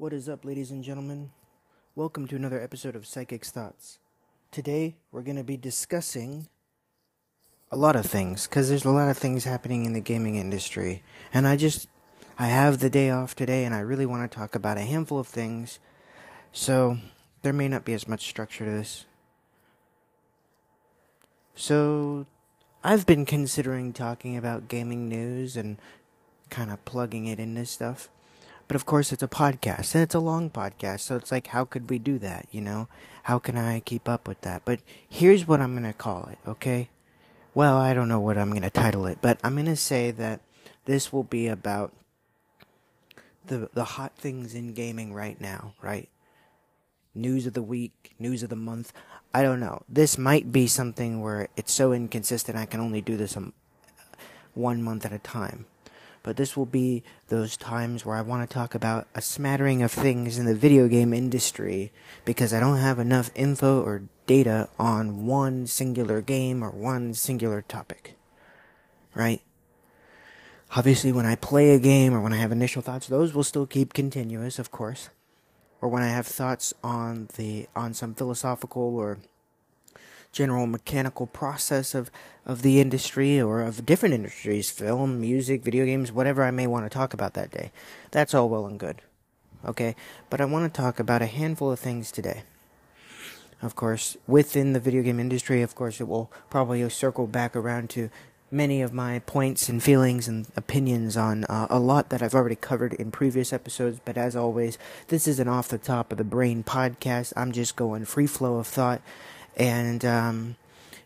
What is up, ladies and gentlemen? Welcome to another episode of PsyKick's Thoughts. Today, we're going to be discussing a lot of things because there's a lot of things happening in the gaming industry. And I just, I have the day off today and I really want to talk about a handful of things. So, there may not be as much structure to this. So, I've been considering talking about gaming news and kind of plugging it into stuff. But of course, it's a podcast, and it's a long podcast, so it's like, how could we do that, you know? How can I keep up with that? But here's what I'm gonna call it, okay? Well, I don't know what I'm gonna title it, but I'm gonna say that this will be about the the hot things in gaming right now, right? News of the week, news of the month. I don't know. This might be something where it's so inconsistent I can only do this um, one month at a time but this will be those times where I want to talk about a smattering of things in the video game industry because I don't have enough info or data on one singular game or one singular topic. Right? Obviously, when I play a game or when I have initial thoughts, those will still keep continuous, of course. Or when I have thoughts on the on some philosophical or general mechanical process of, of the industry or of different industries film, music, video games, whatever I may want to talk about that day. That's all well and good. Okay? But I want to talk about a handful of things today. Of course, within the video game industry, of course, it will probably circle back around to many of my points and feelings and opinions on uh, a lot that I've already covered in previous episodes. But as always, this is an off the top of the brain podcast. I'm just going free flow of thought and um,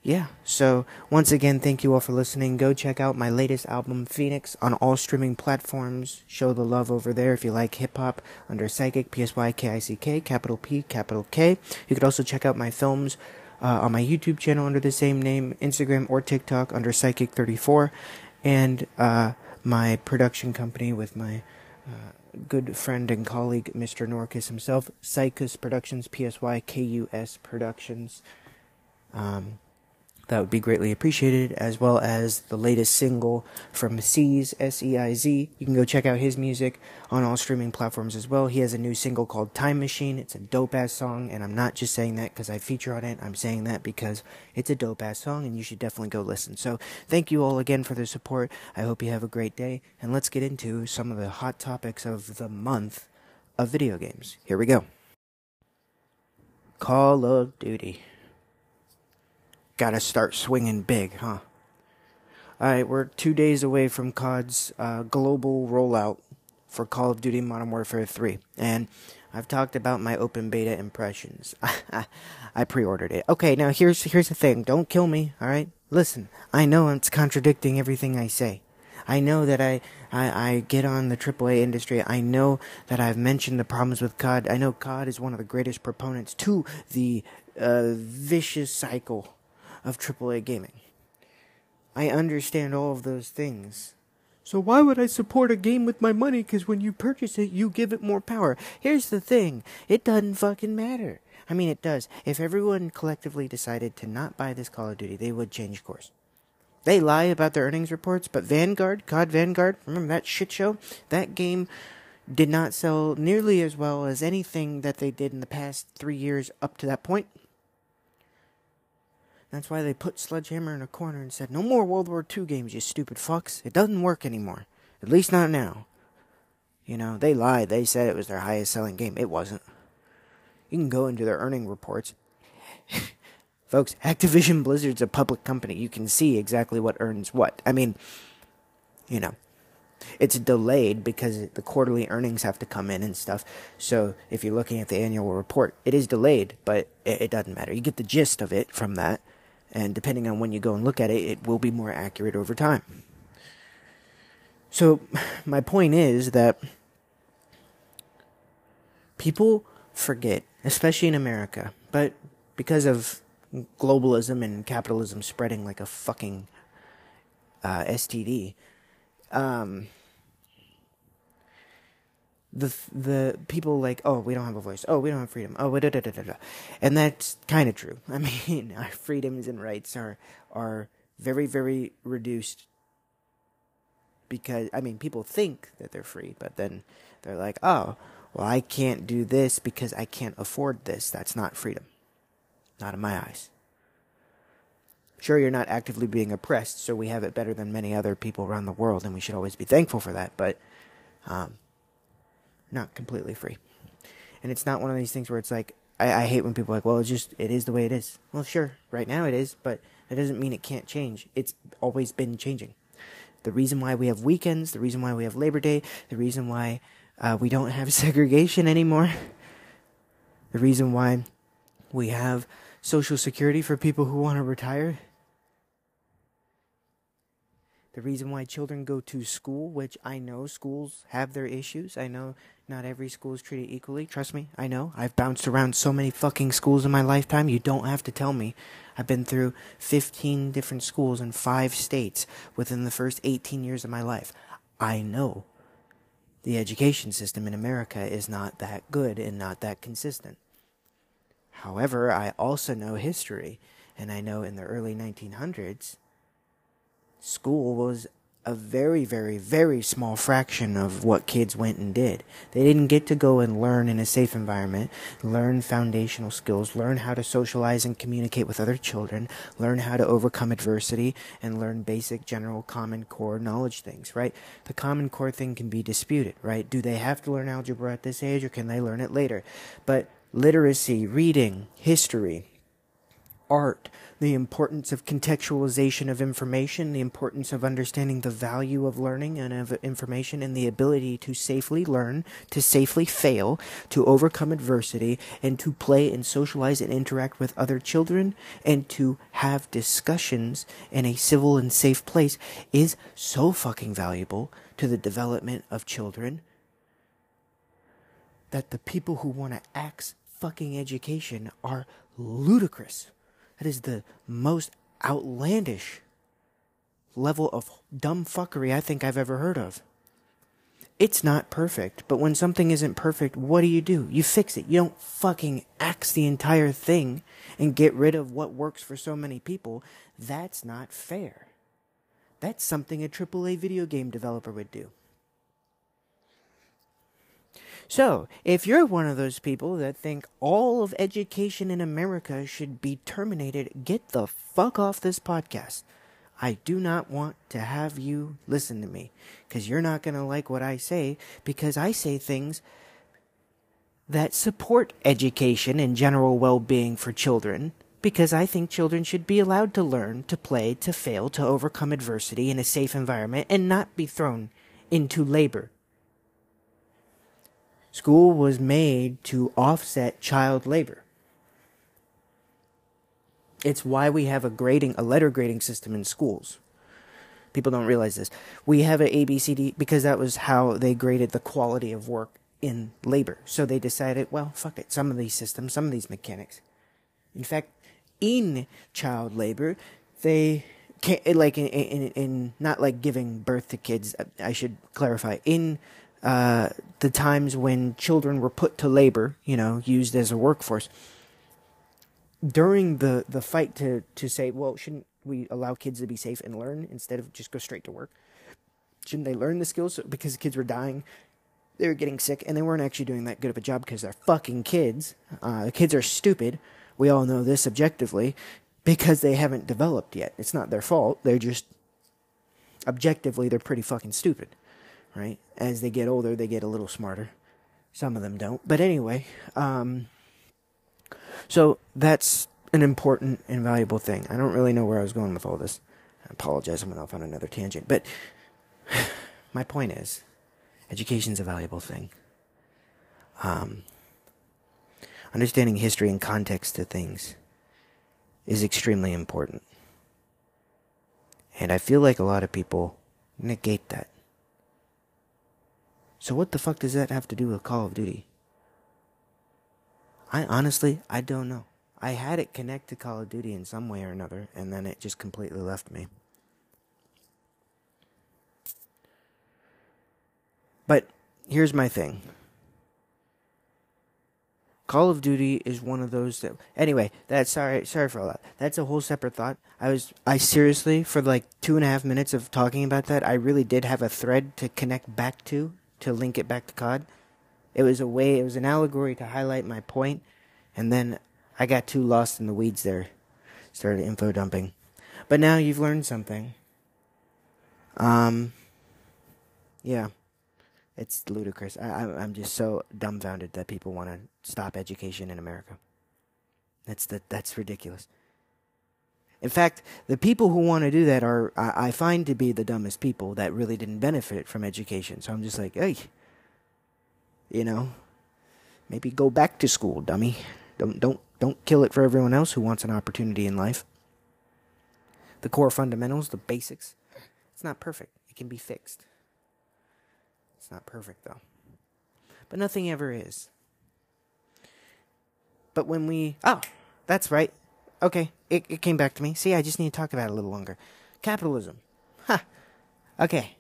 yeah, so once again, thank you all for listening. Go check out my latest album, Phoenix, on all streaming platforms. Show the love over there if you like hip hop under PsyKick, P S Y K I C K, capital P, capital K. You could also check out my films uh, on my YouTube channel under the same name, Instagram or TikTok under PsyKick34, and uh, my production company with my uh, good friend and colleague, Mr. Norkus himself, Psykus Productions, P S Y K U S Productions. Um, that would be greatly appreciated, as well as the latest single from Seiz, S E I Z. You can go check out his music on all streaming platforms as well. He has a new single called Time Machine. It's a dope ass song, and I'm not just saying that because I feature on it. I'm saying that because it's a dope ass song, and you should definitely go listen. So, thank you all again for the support. I hope you have a great day, and let's get into some of the hot topics of the month of video games. Here we go Call of Duty. Gotta start swinging big, huh? Alright, we're two days away from COD's uh, global rollout for Call of Duty Modern Warfare 3. And I've talked about my open beta impressions. I pre-ordered it. Okay, now here's here's the thing. Don't kill me, all right? Listen, I know it's contradicting everything I say. I know that I, I, I get on the AAA industry. I know that I've mentioned the problems with COD. I know COD is one of the greatest proponents to the uh, vicious cycle of AAA gaming. I understand all of those things. So why would I support a game with my money? Because when you purchase it, you give it more power. Here's the thing. It doesn't fucking matter. I mean, it does. If everyone collectively decided to not buy this Call of Duty, they would change course. They lie about their earnings reports, but Vanguard, COD Vanguard, remember that shit show? That game did not sell nearly as well as anything that they did in the past three years up to that point. That's why they put Sledgehammer in a corner and said, No more World War II games, you stupid fucks. It doesn't work anymore. At least not now. You know, they lied. They said it was their highest selling game. It wasn't. You can go into their earning reports. Folks, Activision Blizzard's a public company. You can see exactly what earns what. I mean, you know, it's delayed because the quarterly earnings have to come in and stuff. So if you're looking at the annual report, it is delayed, but it, it doesn't matter. You get the gist of it from that and depending on when you go and look at it, it will be more accurate over time. So, my point is that people forget, especially in America, but because of globalism and capitalism spreading like a fucking uh, STD, um, the the people like oh we don't have a voice oh we don't have freedom oh da da da da da and that's kind of true i mean our freedoms and rights are are very very reduced because i mean people think that they're free but then they're like oh well, I can't do this because I can't afford this. That's not freedom. Not in my eyes. Sure, you're not actively being oppressed, so we have it better than many other people around the world, and we should always be thankful for that, but um, not completely free. And it's not one of these things where it's like, I, I hate when people are like, well, it's just, it is the way it is. Well, sure, right now it is, but that doesn't mean it can't change. It's always been changing. The reason why we have weekends, the reason why we have Labor Day, the reason why uh, we don't have segregation anymore, the reason why we have Social Security for people who want to retire the reason why children go to school, which I know schools have their issues. I know not every school is treated equally. Trust me, I know. I've bounced around so many fucking schools in my lifetime. You don't have to tell me. I've been through 15 different schools in five states within the first 18 years of my life. I know the education system in America is not that good and not that consistent. However, I also know history, and I know in the early 1900s, school was a very, very, very small fraction of what kids went and did. They didn't get to go and learn in a safe environment, learn foundational skills, learn how to socialize and communicate with other children, learn how to overcome adversity, and learn basic, general, common core knowledge things, right? The common core thing can be disputed, right? Do they have to learn algebra at this age or can they learn it later? But literacy, reading, history, art, the importance of contextualization of information, the importance of understanding the value of learning and of information, and the ability to safely learn, to safely fail, to overcome adversity, and to play and socialize and interact with other children, and to have discussions in a civil and safe place is so fucking valuable to the development of children that the people who want to axe fucking education are ludicrous. That is the most outlandish level of dumb fuckery I think I've ever heard of. It's not perfect, but when something isn't perfect, what do you do? You fix it. You don't fucking axe the entire thing and get rid of what works for so many people. That's not fair. That's something a AAA video game developer would do. So, if you're one of those people that think all of education in America should be terminated, get the fuck off this podcast. I do not want to have you listen to me because you're not going to like what I say because I say things that support education and general well being for children because I think children should be allowed to learn, to play, to fail, to overcome adversity in a safe environment and not be thrown into labor School was made to offset child labor. It's why we have a grading, a letter grading system in schools. People don't realize this. We have a ABCD because that was how they graded the quality of work in labor. So they decided, well, fuck it. Some of these systems, some of these mechanics. In fact, in child labor, they can't, like in, in, in not like giving birth to kids. I should clarify. In uh, the times when children were put to labor, you know, used as a workforce. During the, the fight to, to say, well, shouldn't we allow kids to be safe and learn instead of just go straight to work? Shouldn't they learn the skills because the kids were dying? They were getting sick, and they weren't actually doing that good of a job because they're fucking kids. Uh, the kids are stupid. We all know this objectively because they haven't developed yet. It's not their fault. They're just objectively they're pretty fucking stupid right? As they get older, they get a little smarter. Some of them don't. But anyway, um, so that's an important and valuable thing. I don't really know where I was going with all this. I apologize, I went off on another tangent. But my point is, education's a valuable thing. Um, understanding history and context to things is extremely important. And I feel like a lot of people negate that. So what the fuck does that have to do with Call of Duty? I honestly, I don't know. I had it connect to Call of Duty in some way or another, and then it just completely left me. But here's my thing. Call of Duty is one of those that anyway, that's sorry sorry for all that. That's a whole separate thought. I was I seriously for like two and a half minutes of talking about that, I really did have a thread to connect back to to link it back to COD. It was a way, it was an allegory to highlight my point, and then I got too lost in the weeds there. Started info dumping. But now you've learned something. Um, yeah. It's ludicrous. I, I'm just so dumbfounded that people want to stop education in America. That's the, that's ridiculous. In fact, the people who want to do that are I, I find to be the dumbest people that really didn't benefit from education. So I'm just like, hey, you know, maybe go back to school, dummy. Don't don't don't kill it for everyone else who wants an opportunity in life. The core fundamentals, the basics. It's not perfect. It can be fixed. It's not perfect though. But nothing ever is. But when we oh, that's right. Okay, it, it came back to me. See, I just need to talk about it a little longer. Capitalism. Ha. Huh. Okay.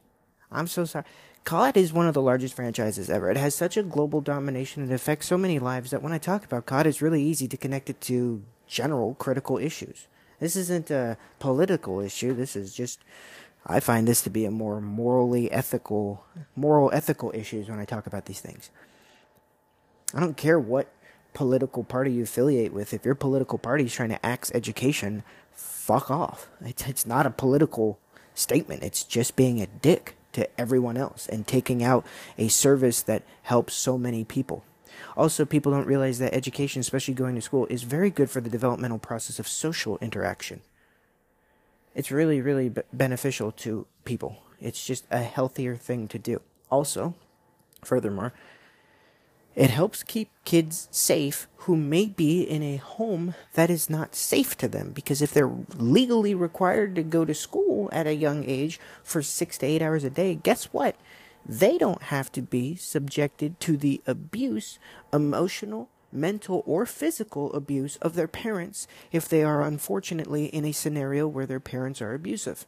I'm so sorry. COD is one of the largest franchises ever. It has such a global domination. It affects so many lives that when I talk about COD, it's really easy to connect it to general critical issues. This isn't a political issue. This is just, I find this to be a more morally ethical, moral ethical issues when I talk about these things. I don't care what political party you affiliate with, if your political party is trying to axe education, fuck off. It's, it's not a political statement, it's just being a dick to everyone else and taking out a service that helps so many people. Also, people don't realize that education, especially going to school, is very good for the developmental process of social interaction. It's really, really b- beneficial to people. It's just a healthier thing to do. Also, furthermore, it helps keep kids safe who may be in a home that is not safe to them because if they're legally required to go to school at a young age for six to eight hours a day, guess what? They don't have to be subjected to the abuse, emotional, mental, or physical abuse of their parents if they are unfortunately in a scenario where their parents are abusive.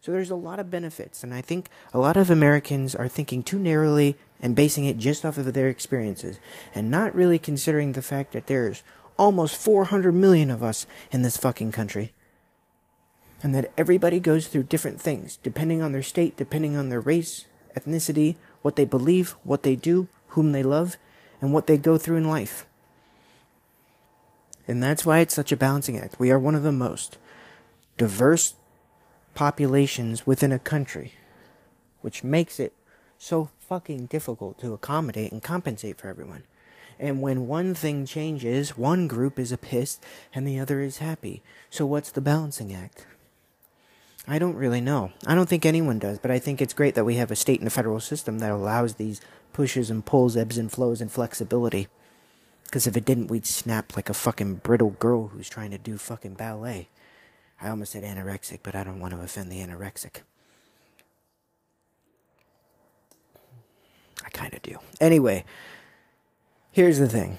So there's a lot of benefits, and I think a lot of Americans are thinking too narrowly and basing it just off of their experiences, and not really considering the fact that there's almost 400 million of us in this fucking country. And that everybody goes through different things, depending on their state, depending on their race, ethnicity, what they believe, what they do, whom they love, and what they go through in life. And that's why it's such a balancing act. We are one of the most diverse populations within a country, which makes it so fucking difficult to accommodate and compensate for everyone. And when one thing changes, one group is pissed and the other is happy. So what's the balancing act? I don't really know. I don't think anyone does, but I think it's great that we have a state and a federal system that allows these pushes and pulls, ebbs and flows, and flexibility. Because if it didn't, we'd snap like a fucking brittle girl who's trying to do fucking ballet. I almost said anorexic, but I don't want to offend the anorexic. I kind of do. Anyway, here's the thing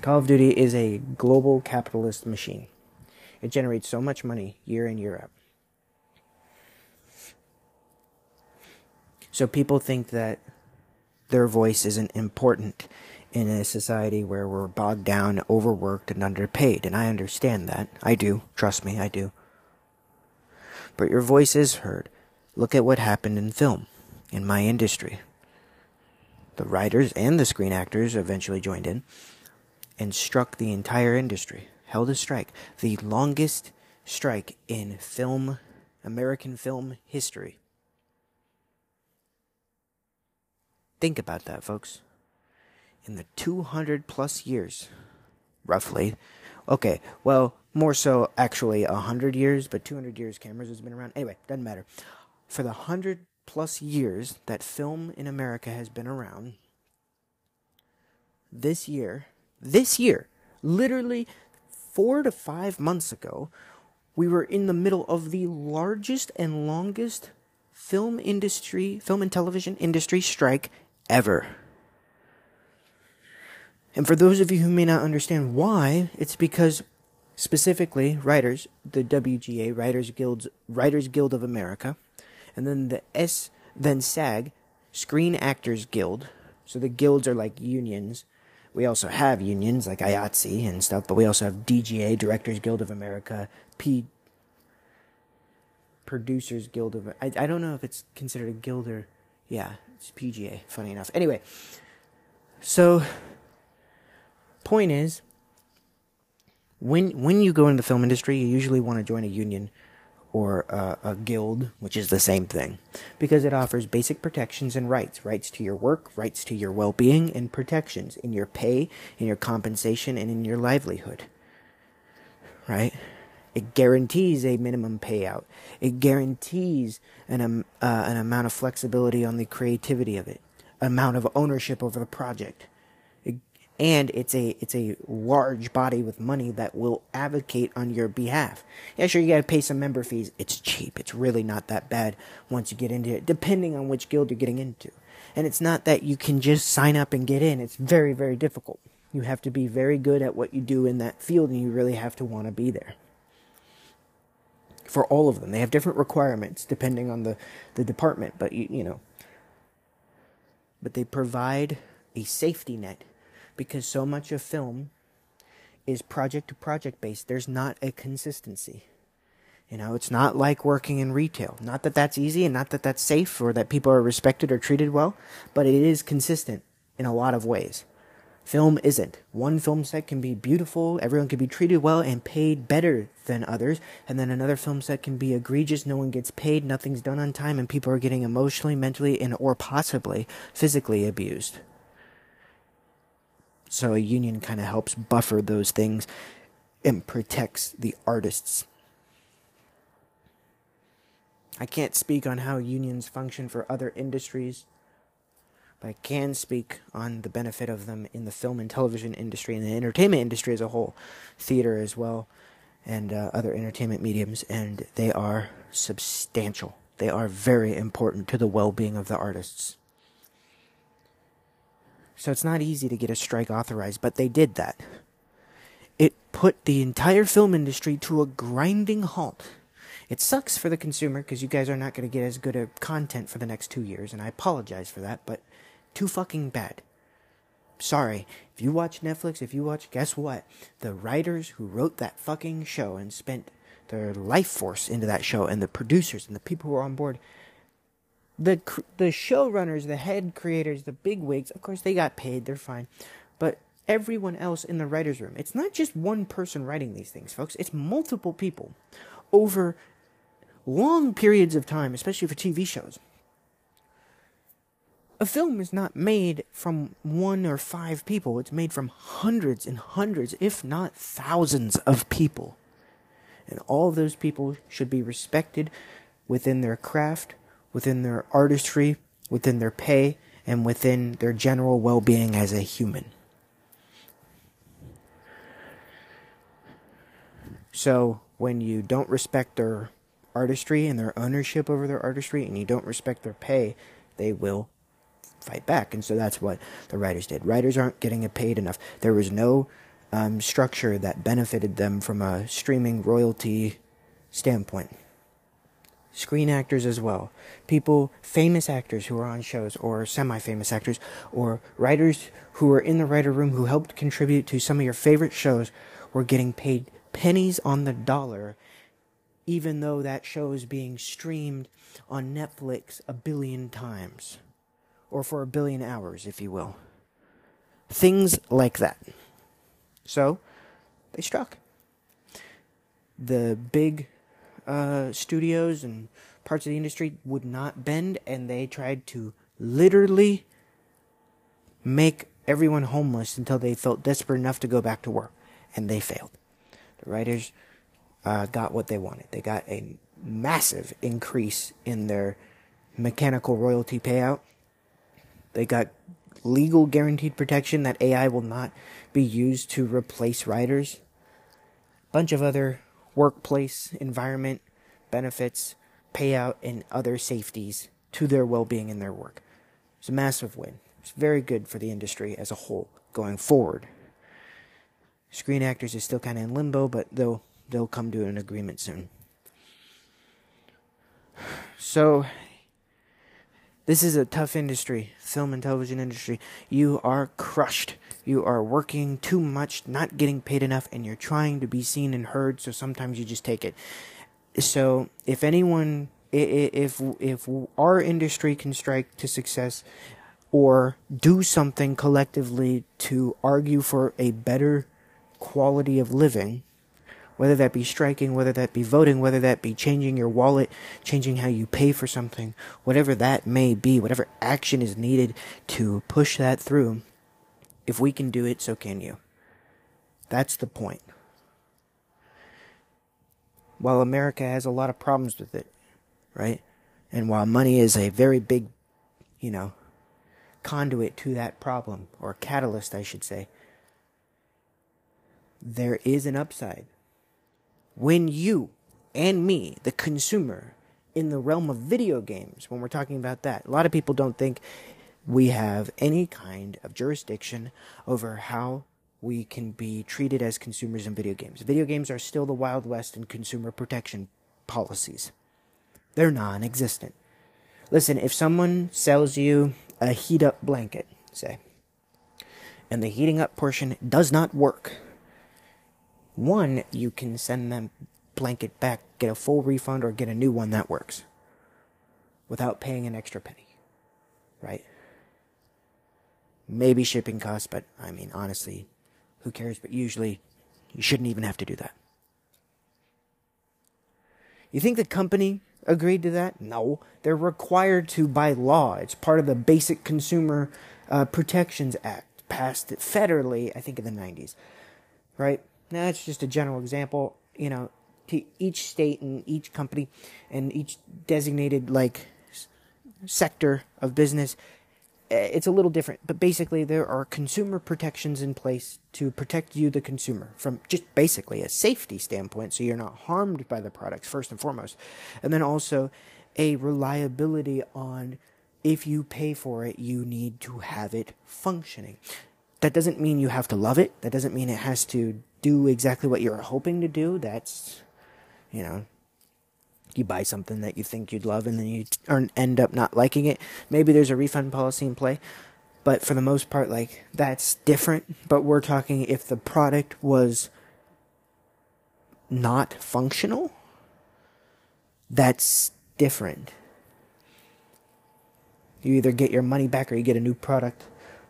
Call of Duty is a global capitalist machine. It generates so much money year in, year out. So people think that their voice isn't important in a society where we're bogged down, overworked, and underpaid. And I understand that. I do. Trust me, I do. But your voice is heard. Look at what happened in film, in my industry. The writers and the screen actors eventually joined in and struck the entire industry, held a strike, the longest strike in film, American film history. Think about that, folks in the 200 plus years, roughly. Okay, well, more so actually 100 years, but 200 years cameras has been around. Anyway, doesn't matter. For the 100 plus years that film in America has been around, this year, this year, literally four to five months ago, we were in the middle of the largest and longest film industry, film and television industry strike ever. And for those of you who may not understand why, it's because specifically writers, the WGA, Writers Guild, Writers Guild of America, and then the S, then SAG, Screen Actors Guild. So the guilds are like unions. We also have unions like IATSE and stuff, but we also have DGA, Directors Guild of America, P, Producers Guild of. I I don't know if it's considered a guild or, yeah, it's PGA. Funny enough. Anyway, So, point is, when when you go into the film industry, you usually want to join a union or a, a, guild, which is the same thing, because it offers basic protections and rights rights to your work, rights to your well being, and protections in your pay, in your compensation, and in your livelihood. Right? It guarantees a minimum payout. It guarantees an, um, uh, an amount of flexibility on the creativity of it, amount of ownership over the project and it's a it's a large body with money that will advocate on your behalf. Yeah, sure, you gotta pay some member fees. It's cheap. It's really not that bad once you get into it, depending on which guild you're getting into. And it's not that you can just sign up and get in. It's very very difficult. You have to be very good at what you do in that field, and you really have to want to be there. For all of them, they have different requirements depending on the the department, but you you know. But they provide a safety net because so much of film is project to project based. There's not a consistency. You know, it's not like working in retail. Not that that's easy and not that that's safe or that people are respected or treated well, but it is consistent in a lot of ways. Film isn't. One film set can be beautiful, everyone can be treated well and paid better than others, and then another film set can be egregious, no one gets paid, nothing's done on time, and people are getting emotionally, mentally, and or possibly physically abused. So a union kind of helps buffer those things and protects the artists. I can't speak on how unions function for other industries, but I can speak on the benefit of them in the film and television industry and the entertainment industry as a whole, theater as well, and uh, other entertainment mediums, and they are substantial. They are very important to the well being of the artists. So it's not easy to get a strike authorized, but they did that. It put the entire film industry to a grinding halt. It sucks for the consumer because you guys are not going to get as good a content for the next two years, and I apologize for that, but too fucking bad. Sorry. If you watch Netflix, if you watch, guess what? The writers who wrote that fucking show and spent their life force into that show, and the producers and the people who were on board, the the showrunners, the head creators, the big wigs, of course they got paid, they're fine. But everyone else in the writers room, it's not just one person writing these things, folks. It's multiple people over long periods of time, especially for TV shows. A film is not made from one or five people. It's made from hundreds and hundreds, if not thousands of people. And all those people should be respected within their craft, within their artistry, within their pay, and within their general well being as a human. So, when you don't respect their artistry and their ownership over their artistry, and you don't respect their pay, they will fight back. And so that's what the writers did. Writers aren't getting paid enough. There was no um, structure that benefited them from a streaming royalty standpoint screen actors as well. People, famous actors who are on shows, or semi famous actors, or writers who are in the writer room who helped contribute to some of your favorite shows were getting paid pennies on the dollar, even though that show is being streamed on Netflix a billion times. Or for a billion hours, if you will. Things like that. So, they struck. The big uh, studios and parts of the industry would not bend, and they tried to literally make everyone homeless until they felt desperate enough to go back to work, and they failed. The writers uh, got what they wanted. They got a massive increase in their mechanical royalty payout. They got legal guaranteed protection that AI will not be used to replace writers. Bunch of other workplace environment benefits, payout, and other safeties to their well being in their work. It's a massive win. It's very good for the industry as a whole going forward. Screen Actors is still kind of in limbo, but they'll they'll come to an agreement soon. So this is a tough industry, film and television industry. You are crushed. You are working too much, not getting paid enough, and you're trying to be seen and heard, so sometimes you just take it. So, if anyone, if if our industry can strike to success, or do something collectively to argue for a better quality of living, whether that be striking, whether that be voting, whether that be changing your wallet, changing how you pay for something, whatever that may be, whatever action is needed to push that through, if we can do it, so can you. That's the point. While America has a lot of problems with it, right? And while money is a very big, you know, conduit to that problem, or catalyst, I should say, there is an upside. When you and me, the consumer, in the realm of video games, when we're talking about that, a lot of people don't think we have any kind of jurisdiction over how we can be treated as consumers in video games. Video games are still the Wild West in consumer protection policies. They're non existent. Listen, if someone sells you a heat up blanket, say, and the heating up portion does not work, one, you can send them blanket back, get a full refund, or get a new one that works without paying an extra penny. Right? Maybe shipping costs, but I mean, honestly, who cares? But usually, you shouldn't even have to do that. You think the company agreed to that? No. They're required to by law. It's part of the Basic Consumer uh, Protections Act, passed federally, I think, in the 90s. Right? Now, that's just a general example. You know, to each state and each company and each designated, like, sector of business Uh, it's a little different, but basically there are consumer protections in place to protect you, the consumer, from just basically a safety standpoint, so you're not harmed by the products first and foremost, and then also a reliability on if you pay for it, you need to have it functioning. That doesn't mean you have to love it. That doesn't mean it has to do exactly what you're hoping to do. That's, you know, you buy something that you think you'd love and then you end up not liking it. Maybe there's a refund policy in play, but for the most part, like that's different. But we're talking if the product was not functional, that's different. You either get your money back or you get a new product,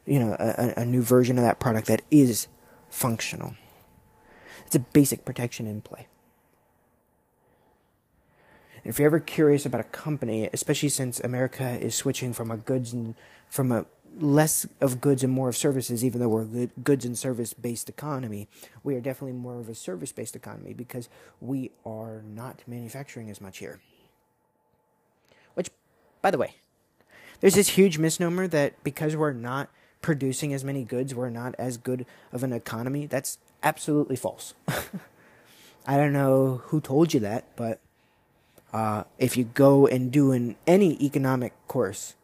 you know, a, a new version of that product that is functional. It's a basic protection in play. If you're ever curious about a company, especially since America is switching from a goods and from a less of goods and more of services, even though we're a goods and service based economy, we are definitely more of a service based economy because we are not manufacturing as much here. Which, by the way, there's this huge misnomer that because we're not producing as many goods, we're not as good of an economy. That's absolutely false. I don't know who told you that, but uh, if you go and do an, any economic course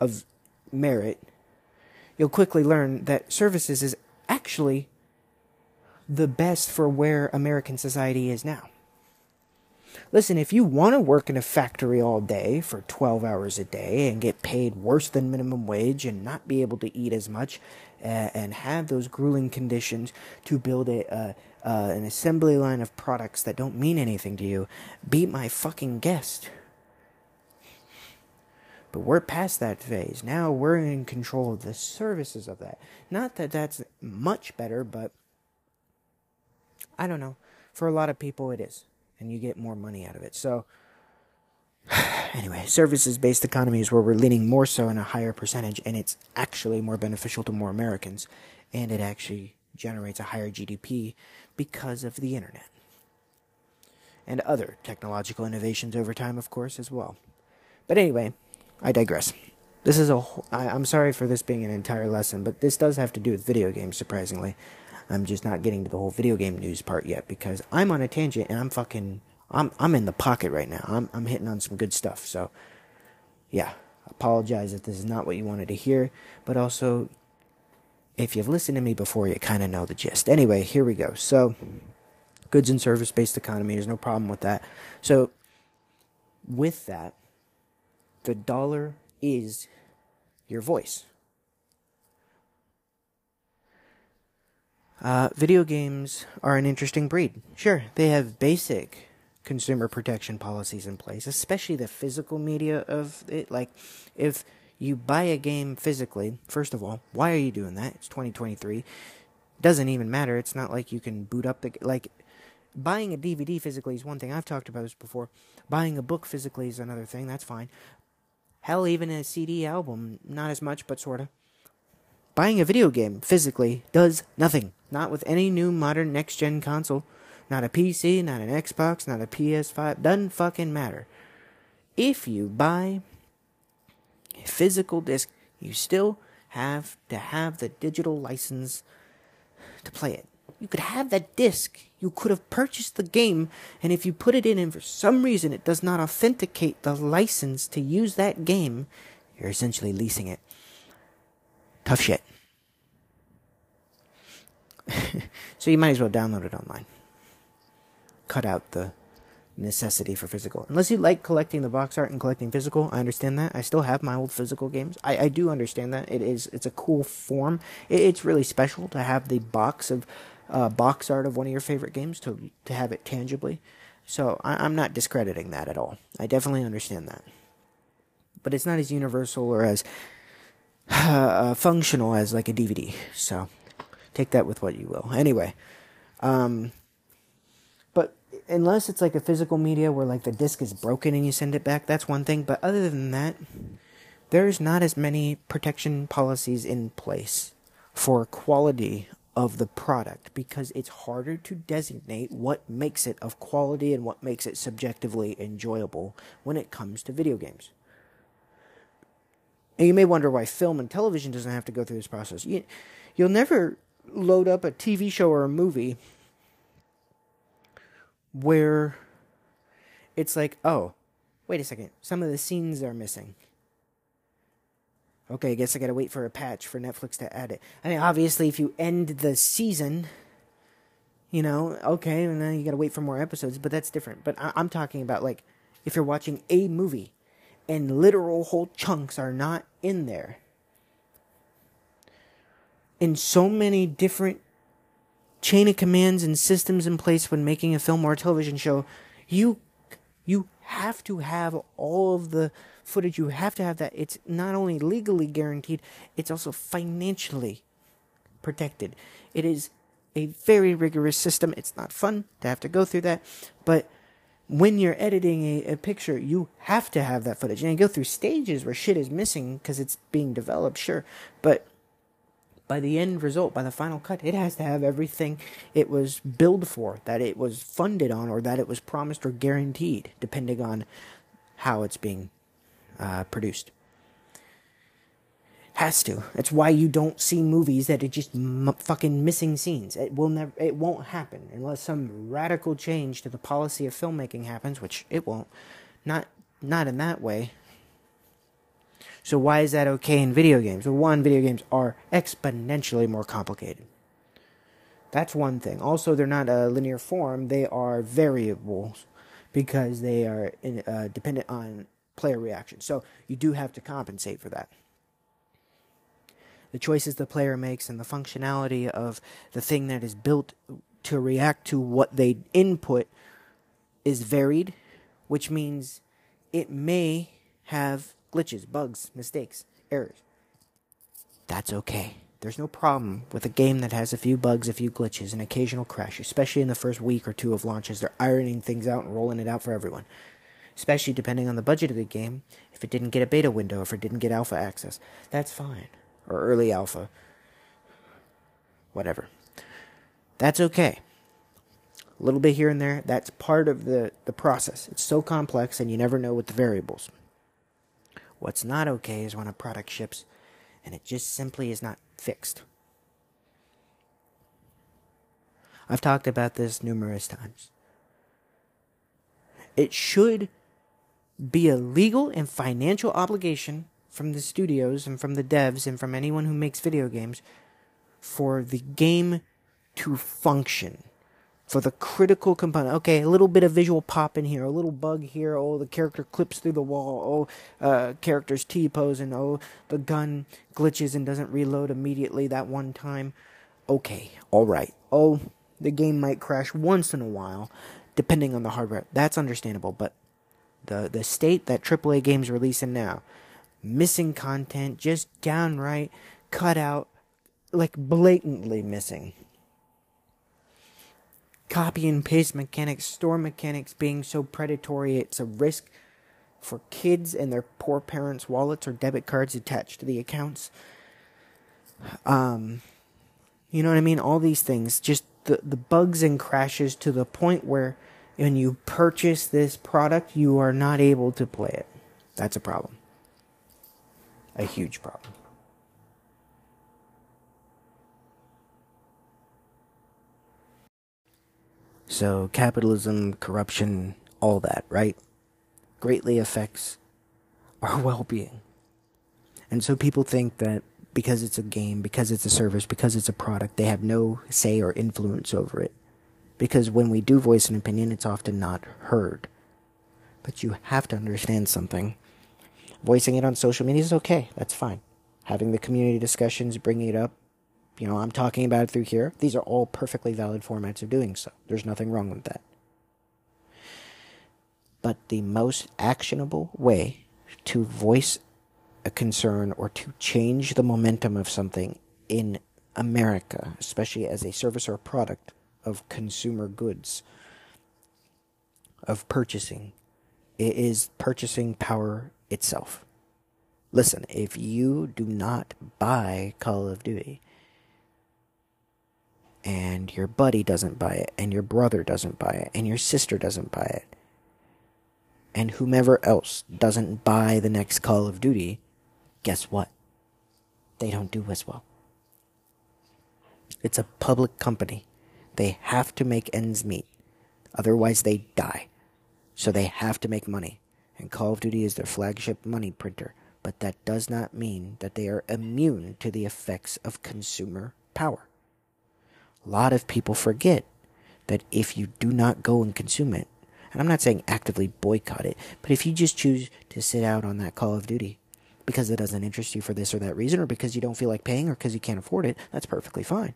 of merit, you'll quickly learn that services is actually the best for where American society is now. Listen, if you want to work in a factory all day for 12 hours a day and get paid worse than minimum wage and not be able to eat as much uh, and have those grueling conditions to build a, uh, uh, an assembly line of products that don't mean anything to you, be my fucking guest. But we're past that phase. Now we're in control of the services of that. Not that that's much better, but I don't know. For a lot of people, it is. And you get more money out of it. So, anyway, services based economy is where we're leaning more so in a higher percentage, and it's actually more beneficial to more Americans. And it actually generates a higher GDP because of the internet. And other technological innovations over time, of course, as well. But anyway, I digress. This is a. I, I'm sorry for this being an entire lesson, but this does have to do with video games, surprisingly. I'm just not getting to the whole video game news part yet because I'm on a tangent and I'm fucking. I'm, I'm in the pocket right now. I'm, I'm hitting on some good stuff. So, yeah. Apologize if this is not what you wanted to hear, but also if you've listened to me before, you kind of know the gist. Anyway, here we go. So, goods and service based economy, there's no problem with that. So, with that, the dollar is your voice. Uh, video games are an interesting breed. Sure, they have basic consumer protection policies in place, especially the physical media of it. Like, if you buy a game physically, first of all, why are you doing that? It's 2023. Doesn't even matter. It's not like you can boot up the like buying a DVD physically is one thing. I've talked about this before. Buying a book physically is another thing. That's fine. Hell, even a CD album, not as much, but sorta. Buying a video game physically does nothing. Not with any new modern next gen console. Not a PC, not an Xbox, not a PS5. Doesn't fucking matter. If you buy physical disc, you still have to have the digital license to play it. You could have that disc. You could have purchased the game, and if you put it in and for some reason it does not authenticate the license to use that game, you're essentially leasing it. Tough shit. so you might as well download it online. Cut out the necessity for physical. Unless you like collecting the box art and collecting physical, I understand that. I still have my old physical games. I, I do understand that. It is it's a cool form. It, it's really special to have the box of uh, box art of one of your favorite games to to have it tangibly. So I, I'm not discrediting that at all. I definitely understand that. But it's not as universal or as uh, functional as like a DVD. So take that with what you will. Anyway, um, unless it's like a physical media where like the disc is broken and you send it back, that's one thing. But other than that, there's not as many protection policies in place for quality of the product because it's harder to designate what makes it of quality and what makes it subjectively enjoyable when it comes to video games. And you may wonder why film and television doesn't have to go through this process. You, you'll never load up a TV show or a movie where it's like, oh, wait a second, some of the scenes are missing. Okay, I guess I gotta wait for a patch for Netflix to add it. I mean, obviously, if you end the season, you know, okay, and then you gotta wait for more episodes, but that's different. But I- I'm talking about, like, if you're watching a movie and literal whole chunks are not in there in so many different chain of commands and systems in place when making a film or a television show you you have to have all of the footage you have to have that it's not only legally guaranteed it's also financially protected it is a very rigorous system it's not fun to have to go through that but when you're editing a, a picture, you have to have that footage. And you go through stages where shit is missing because it's being developed, sure. But by the end result, by the final cut, it has to have everything it was billed for, that it was funded on, or that it was promised or guaranteed, depending on how it's being uh, produced. Has to. That's why you don't see movies that are just m- fucking missing scenes. It will never. It won't happen unless some radical change to the policy of filmmaking happens, which it won't. Not not in that way. So why is that okay in video games? Well, one, video games are exponentially more complicated. That's one thing. Also, they're not a linear form; they are variables because they are in, uh, dependent on player reaction. So you do have to compensate for that the choices the player makes and the functionality of the thing that is built to react to what they input is varied, which means it may have glitches, bugs, mistakes, errors. That's okay. There's no problem with a game that has a few bugs, a few glitches, an occasional crash, especially in the first week or two of launches. They're ironing things out and rolling it out for everyone. Especially depending on the budget of the game, if it didn't get a beta window, if it didn't get alpha access. That's fine or early alpha, whatever. That's okay. A little bit here and there, that's part of the, the process. It's so complex and you never know with the variables. What's not okay is when a product ships and it just simply is not fixed. I've talked about this numerous times. It should be a legal and financial obligation from the studios and from the devs and from anyone who makes video games for the game to function. For the critical component. Okay, a little bit of visual pop in here, a little bug here. Oh, the character clips through the wall. Oh, uh, character's T pose, and oh, the gun glitches and doesn't reload immediately that one time. Okay, alright. Oh, the game might crash once in a while, depending on the hardware. That's understandable, but the, the state that AAA games release in now, missing content, just downright cut out, like blatantly missing. Copy and paste mechanics, store mechanics being so predatory, it's a risk for kids and their poor parents' wallets or debit cards attached to the accounts. Um, you know what I mean? All these things, just the, the bugs and crashes to the point where when you purchase this product, you are not able to play it. That's a problem. A huge problem. So, capitalism, corruption, all that, right? Greatly affects our well being. And so people think that because it's a game, because it's a service, because it's a product, they have no say or influence over it. Because when we do voice an opinion, it's often not heard. But you have to understand something. Voicing it on social media is okay, that's fine. Having the community discussions, bringing it up, you know, I'm talking about it through here, these are all perfectly valid formats of doing so. There's nothing wrong with that. But the most actionable way to voice a concern or to change the momentum of something in America, especially as a service or a product of consumer goods, of purchasing, it is purchasing power itself. Listen, if you do not buy Call of Duty, and your buddy doesn't buy it, and your brother doesn't buy it, and your sister doesn't buy it, and whomever else doesn't buy the next Call of Duty, guess what? They don't do as well. It's a public company. They have to make ends meet. Otherwise, they die. So they have to make money. And Call of Duty is their flagship money printer. But that does not mean that they are immune to the effects of consumer power. A lot of people forget that if you do not go and consume it, and I'm not saying actively boycott it, but if you just choose to sit out on that Call of Duty because it doesn't interest you for this or that reason, or because you don't feel like paying, or because you can't afford it, that's perfectly fine.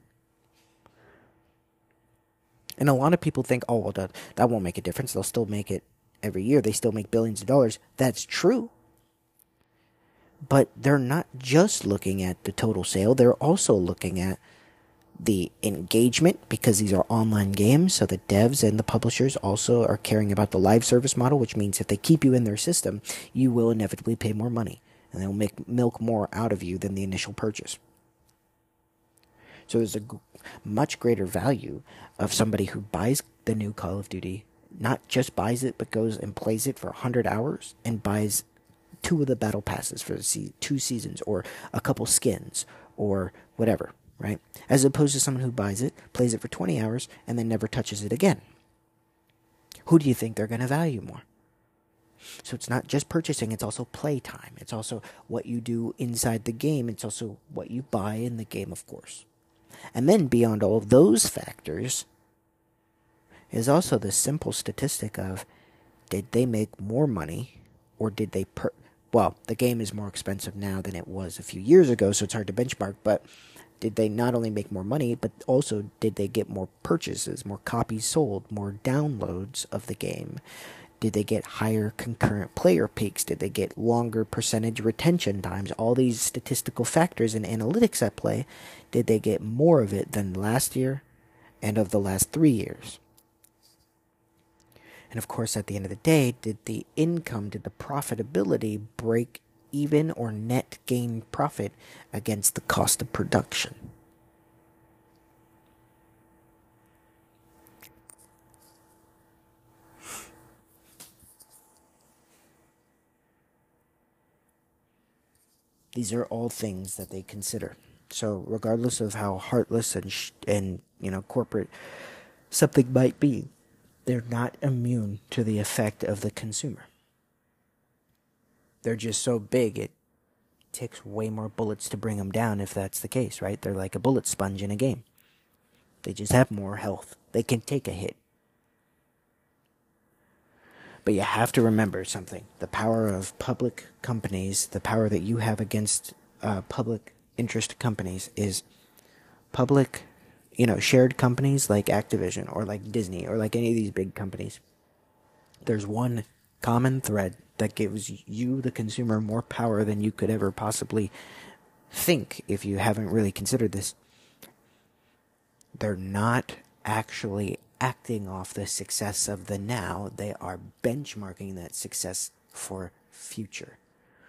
And a lot of people think, oh, well, that, that won't make a difference. They'll still make it every year. They still make billions of dollars. That's true. But they're not just looking at the total sale, they're also looking at the engagement because these are online games. So the devs and the publishers also are caring about the live service model, which means if they keep you in their system, you will inevitably pay more money and they'll make milk more out of you than the initial purchase. So there's a g- much greater value of somebody who buys the new Call of Duty, not just buys it, but goes and plays it for 100 hours and buys two of the battle passes for se- two seasons or a couple skins or whatever, right? As opposed to someone who buys it, plays it for 20 hours, and then never touches it again. Who do you think they're going to value more? So it's not just purchasing, it's also playtime. It's also what you do inside the game. It's also what you buy in the game, of course. And then beyond all of those factors is also the simple statistic of did they make more money or did they per well, the game is more expensive now than it was a few years ago, so it's hard to benchmark, but did they not only make more money, but also did they get more purchases, more copies sold, more downloads of the game? Did they get higher concurrent player peaks? Did they get longer percentage retention times? All these statistical factors and analytics at play. Did they get more of it than last year and of the last three years? And of course, at the end of the day, did the income, did the profitability break even or net gain profit against the cost of production? These are all things that they consider. So, regardless of how heartless and sh- and you know corporate something might be, they're not immune to the effect of the consumer. They're just so big it takes way more bullets to bring them down if that's the case, right? They're like a bullet sponge in a game. They just have more health. They can take a hit. But you have to remember something the power of public companies, the power that you have against uh, public interest companies is public, you know, shared companies like Activision or like Disney or like any of these big companies. There's one common thread that gives you, the consumer, more power than you could ever possibly think if you haven't really considered this. They're not actually acting off the success of the now, they are benchmarking that success for future.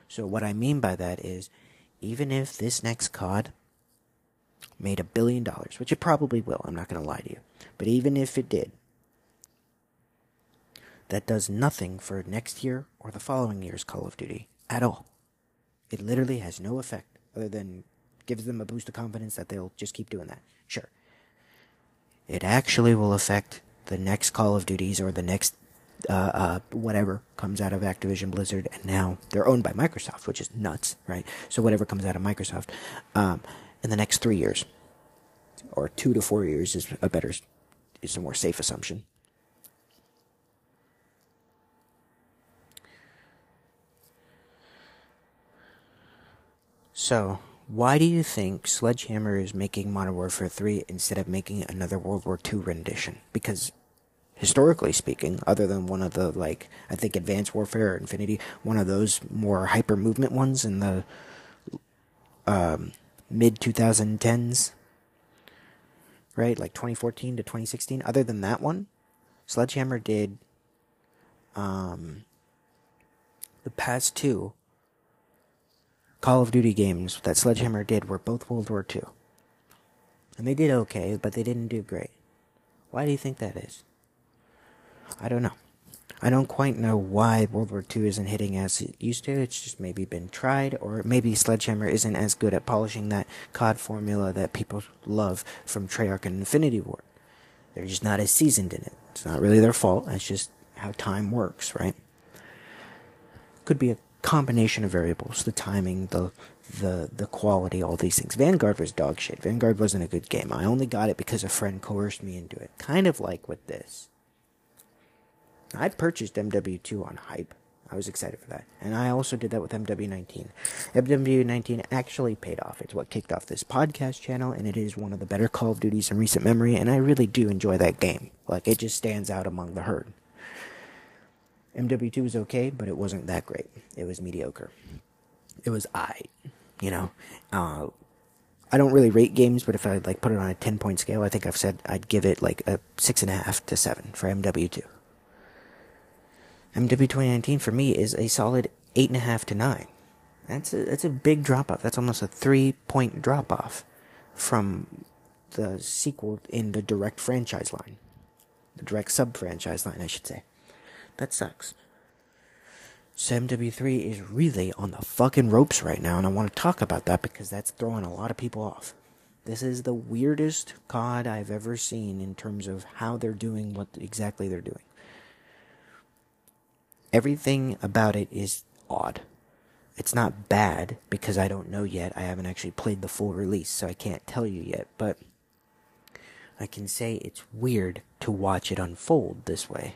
So, what I mean by that is even if this next COD made a billion dollars, which it probably will, I'm not going to lie to you, but even if it did, that does nothing for next year or the following year's Call of Duty at all. It literally has no effect other than gives them a boost of confidence that they'll just keep doing that. Sure. It actually will affect the next Call of Duties or the next uh, uh, whatever comes out of Activision Blizzard, and now they're owned by Microsoft, which is nuts, right? So whatever comes out of Microsoft um, in the next three years, or two to four years, is a better, is a more safe assumption. So, why do you think Sledgehammer is making Modern Warfare 3 instead of making another World War II rendition? Because historically speaking, other than one of the like I think Advanced Warfare or Infinity, one of those more hyper movement ones in the um, mid 2010s, right? Like 2014 to 2016. Other than that one, Sledgehammer did um, the past two Call of Duty games that Sledgehammer did were both World War II. And they did okay, but they didn't do great. Why do you think that is? I don't know. I don't quite know why World War II isn't hitting as it used to. It's just maybe been tried, or maybe Sledgehammer isn't as good at polishing that COD formula that people love from Treyarch and Infinity Ward. They're just not as seasoned in it. It's not really their fault. It's just how time works, right? Could be a combination of variables the timing the the the quality all these things. Vanguard was dog shit. Vanguard wasn't a good game. I only got it because a friend coerced me into it. Kind of like with this. I purchased mw2 on hype. I was excited for that. And i also did that with mw19 mw19 actually paid off. It's what kicked off this podcast channel and it is one of the better call of duties in recent memory and i really do enjoy that game. Like it just stands out among the herd MW2 was okay, but it wasn't that great. It was mediocre. It was I, you know. Uh, I don't really rate games, but if I like put it on a ten point scale, I think I've said I'd give it like a six and a half to seven for MW2. MW 2019 for me is a solid eight and a half to nine. That's a that's a big drop off. That's almost a three point drop off from the sequel in the direct franchise line, the direct sub franchise line, I should say. That sucks. So MW3 is really on the fucking ropes right now, and I want to talk about that because that's throwing a lot of people off. This is the weirdest COD I've ever seen in terms of how they're doing what exactly they're doing. Everything about it is odd. It's not bad because I don't know yet. I haven't actually played the full release, so I can't tell you yet, but I can say it's weird to watch it unfold this way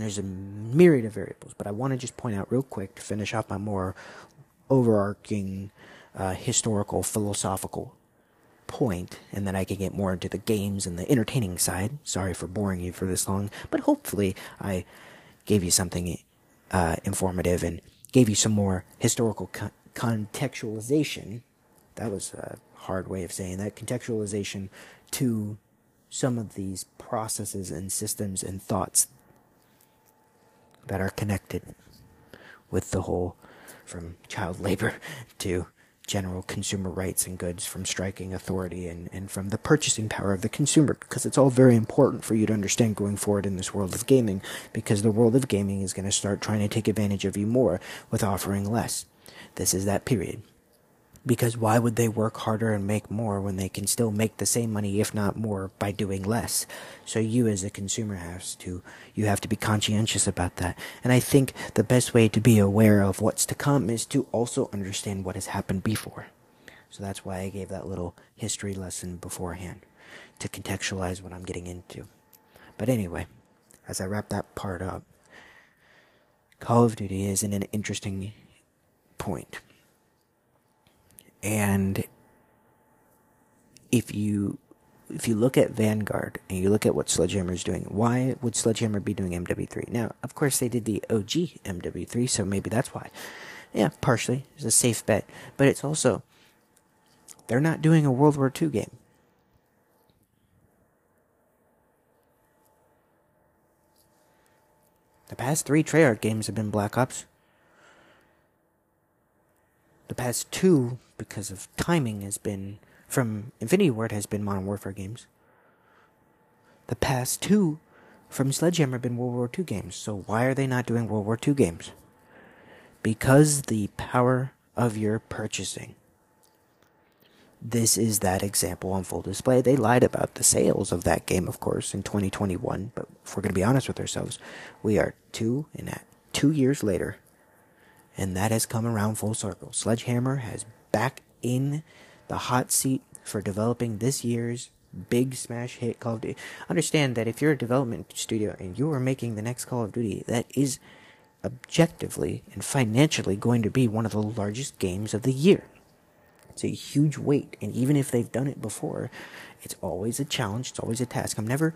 and there's a myriad of variables. But I want to just point out real quick to finish off my more overarching uh, historical philosophical point, and then I can get more into the games and the entertaining side. Sorry for boring you for this long, but hopefully I gave you something uh, informative and gave you some more historical co- contextualization. That was a hard way of saying that contextualization to some of these processes and systems and thoughts that are connected with the whole from child labor to general consumer rights and goods from striking authority and, and from the purchasing power of the consumer because it's all very important for you to understand going forward in this world of gaming because the world of gaming is going to start trying to take advantage of you more with offering less. This is that period. Because why would they work harder and make more when they can still make the same money, if not more, by doing less? So you as a consumer has to, you have to be conscientious about that. And I think the best way to be aware of what's to come is to also understand what has happened before. So that's why I gave that little history lesson beforehand to contextualize what I'm getting into. But anyway, as I wrap that part up, Call of Duty is in an interesting point and if you if you look at Vanguard and you look at what Sledgehammer is doing, why would Sledgehammer be doing MW3? Now, of course, they did the OG MW3, so maybe that's why. Yeah, partially. It's a safe bet. But it's also, they're not doing a World War II game. The past three Treyarch games have been Black Ops. The past two, because of timing, has been from Infinity Ward has been Modern Warfare games. The past two from Sledgehammer have been World War II games. So why are they not doing World War II games? Because the power of your purchasing. This is that example on full display. They lied about the sales of that game, of course, in 2021. But if we're going to be honest with ourselves, we are two and two years later and that has come around full circle. Sledgehammer has back in the hot seat for developing this year's big smash hit Call of Duty. Understand that if you're a development studio and you are making the next Call of Duty, that is objectively and financially going to be one of the largest games of the year. It's a huge weight, and even if they've done it before, it's always a challenge, it's always a task. I'm never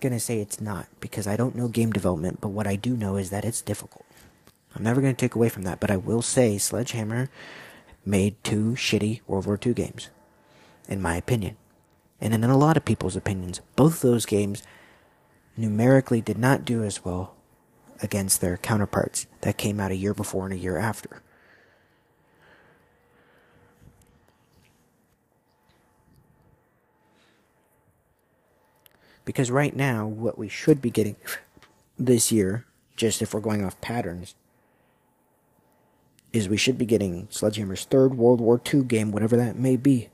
gonna say it's not because I don't know game development, but what I do know is that it's difficult. I'm never going to take away from that, but I will say Sledgehammer made two shitty World War II games, in my opinion. And in a lot of people's opinions, both those games numerically did not do as well against their counterparts that came out a year before and a year after. Because right now, what we should be getting this year, just if we're going off patterns, is we should be getting Sledgehammer's third World War II game, whatever that may be.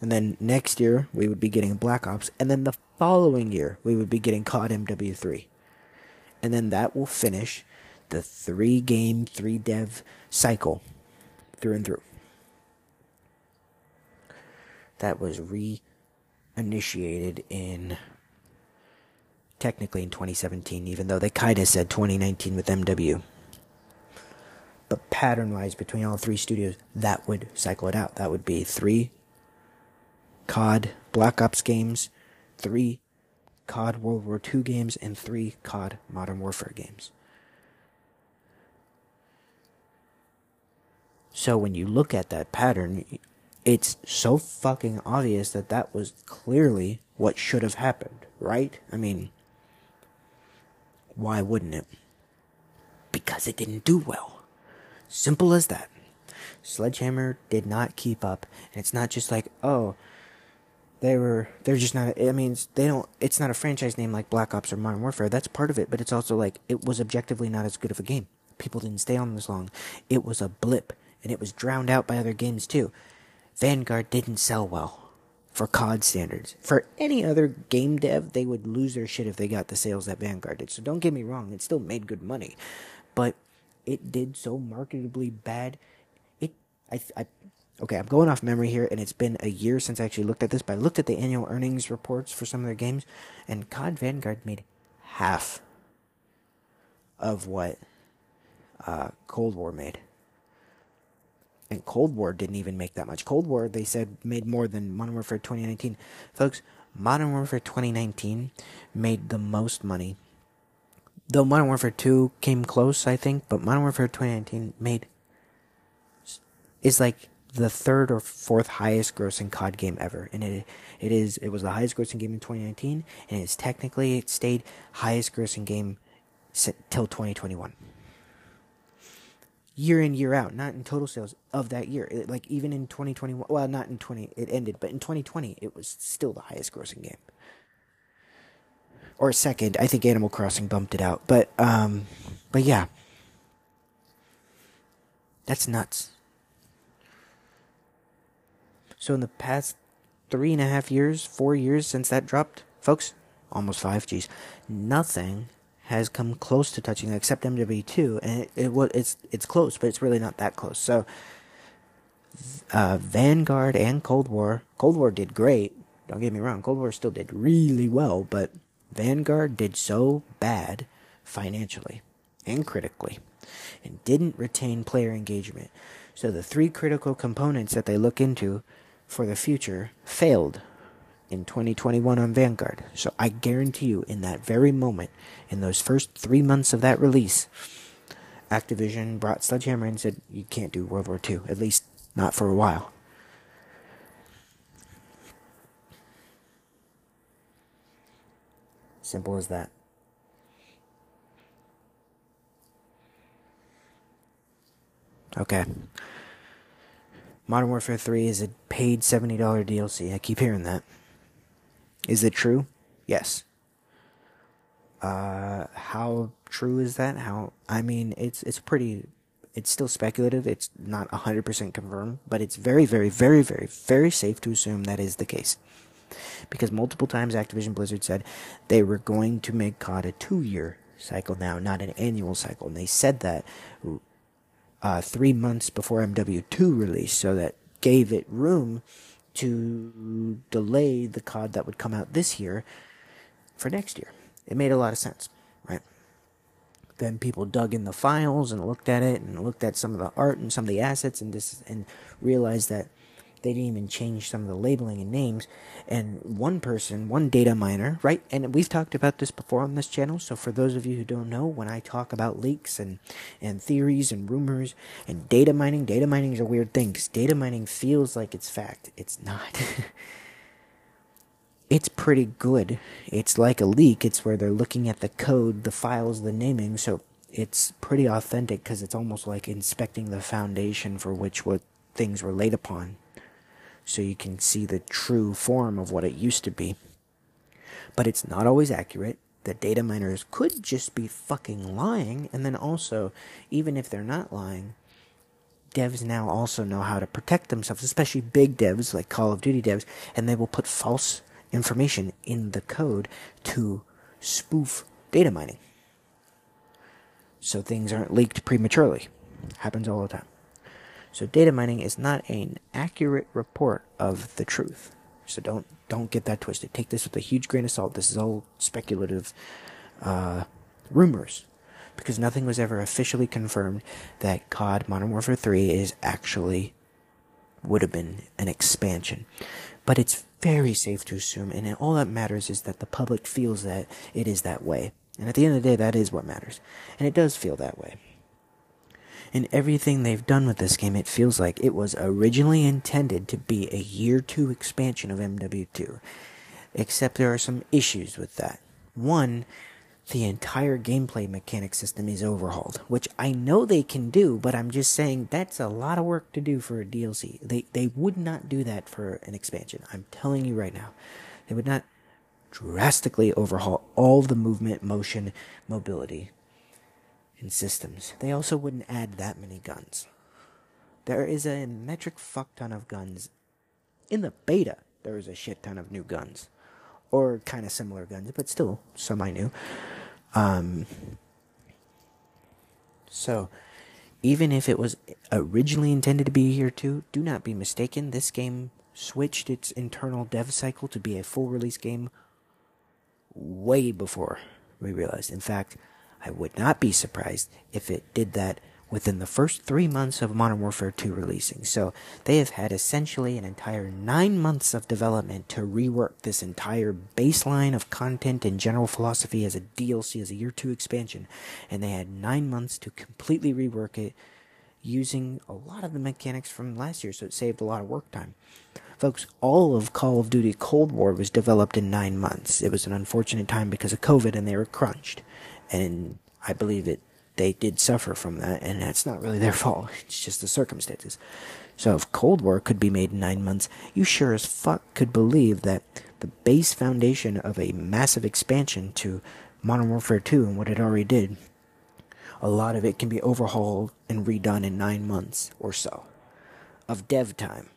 And then next year, we would be getting Black Ops. And then the following year, we would be getting COD MW3. And then that will finish the three game, three dev cycle through and through. That was reinitiated in technically in 2017, even though they kind of said 2019 with MW but pattern wise between all three studios, that would cycle it out. That would be three COD Black Ops games, three COD World War II games, and three COD Modern Warfare games. So when you look at that pattern, it's so fucking obvious that that was clearly what should have happened, right? I mean, why wouldn't it? Because it didn't do well. Simple as that. Sledgehammer did not keep up, and it's not just like, oh, they were they're just not i mean they don't it's not a franchise name like black ops or modern warfare. That's part of it but it's also like it was objectively not as good of a game. People didn't stay on this long. It was a blip and it was drowned out by other games too. Vanguard didn't sell well for cod standards. For any other game dev they would lose their shit if they got the sales that vanguard did. So don't get me wrong it still made good money. But it did so marketably bad. It, I, I, okay, I'm going off memory here, and it's been a year since I actually looked at this, but I looked at the annual earnings reports for some of their games, and COD Vanguard made half of what uh, Cold War made. And Cold War didn't even make that much. Cold War, they said, made more than Modern Warfare 2019. Folks, Modern Warfare 2019 made the most money though Modern Warfare 2 came close, I think, but Modern Warfare 2019 made is like the third or fourth highest grossing COD game ever, and it it is it was the highest grossing game in 2019, and it's technically it stayed highest grossing game till 2021. Year in year out, not in total sales of that year. It, like even in 2021, well, not in 20, it ended, but in 2020, it was still the highest grossing game or second. I think Animal Crossing bumped it out, but um, but yeah, that's nuts. So in the past three and a half years, four years since that dropped, folks, almost five. Geez, nothing has come close to touching except MW2, and it, it it's it's close, but it's really not that close. So. Uh, Vanguard and Cold War. Cold War did great. Don't get me wrong. Cold War still did really well, but Vanguard did so bad financially and critically and didn't retain player engagement. So the three critical components that they look into for the future failed in 2021 on Vanguard. So I guarantee you, in that very moment, in those first three months of that release, Activision brought Sledgehammer and said, You can't do World War II, at least not for a while. Simple as that. Okay. Modern Warfare 3 is a paid $70 DLC. I keep hearing that. Is it true? Yes. Uh, how true is that? How I mean, it's it's pretty. It's still speculative. It's not hundred percent confirmed, but it's very, very, very, very, very safe to assume that is the case, because multiple times Activision Blizzard said they were going to make COD a two-year cycle now, not an annual cycle, and they said that uh, three months before MW2 release, so that gave it room to delay the COD that would come out this year for next year. It made a lot of sense, right? Then people dug in the files and looked at it and looked at some of the art and some of the assets and this and realized that they didn't even change some of the labeling and names. And one person, one data miner, right? And we've talked about this before on this channel. So for those of you who don't know, when I talk about leaks and, and theories and rumors and data mining, data mining is a weird thing because data mining feels like it's fact. It's not. it's pretty good. It's like a leak. It's where they're looking at the code, the files, the naming. So it's pretty authentic because it's almost like inspecting the foundation for which what things were laid upon so you can see the true form of what it used to be. But it's not always accurate. The data miners could just be fucking lying, and then also, even if they're not lying, devs now also know how to protect themselves, especially big devs like Call of Duty devs, and they will put false information in the code to spoof data mining. So things aren't leaked prematurely. Happens all the time. So data mining is not an accurate report of the truth. So don't don't get that twisted. Take this with a huge grain of salt. This is all speculative uh, rumors because nothing was ever officially confirmed that COD Modern Warfare 3 is actually would have been an expansion. But it's very safe to assume, and all that matters is that the public feels that it is that way. And at the end of the day, that is what matters. And it does feel that way in everything they've done with this game, it feels like it was originally intended to be a year two expansion of MW2. Except there are some issues with that. One, the entire gameplay mechanic system is overhauled, which I know they can do, but I'm just saying that's a lot of work to do for a DLC. They they would not do that for an expansion. I'm telling you right now. They would not drastically overhaul all the movement, motion, mobility and systems. They also wouldn't add that many guns. There is a metric fuck ton of guns. In the beta, there is a shit ton of new guns. Or kind of similar guns, but still some semi new. Um, so, even if it was originally intended to be here too, do not be mistaken. This game switched its internal dev cycle to be a full release game way before we realized. In fact, I would not be surprised if it did that within the first three months of Modern Warfare 2 releasing. So they have had essentially an entire nine months of development to rework this entire baseline of content and general philosophy as a DLC, as a year two expansion. And they had nine months to completely rework it using a lot of the mechanics from last year, so it saved a lot of work time. Folks, all of Call of Duty Cold War was developed in nine months. It was an unfortunate time because of COVID and they were crunched and I believe that they did suffer from that, and that's not really their fault. It's just the circumstances. So if Cold War could be made in nine months, you sure as fuck could believe that the base foundation of a massive expansion to Modern Warfare 2 and what it already did, a lot of it can be overhauled and redone in nine months or so of dev time,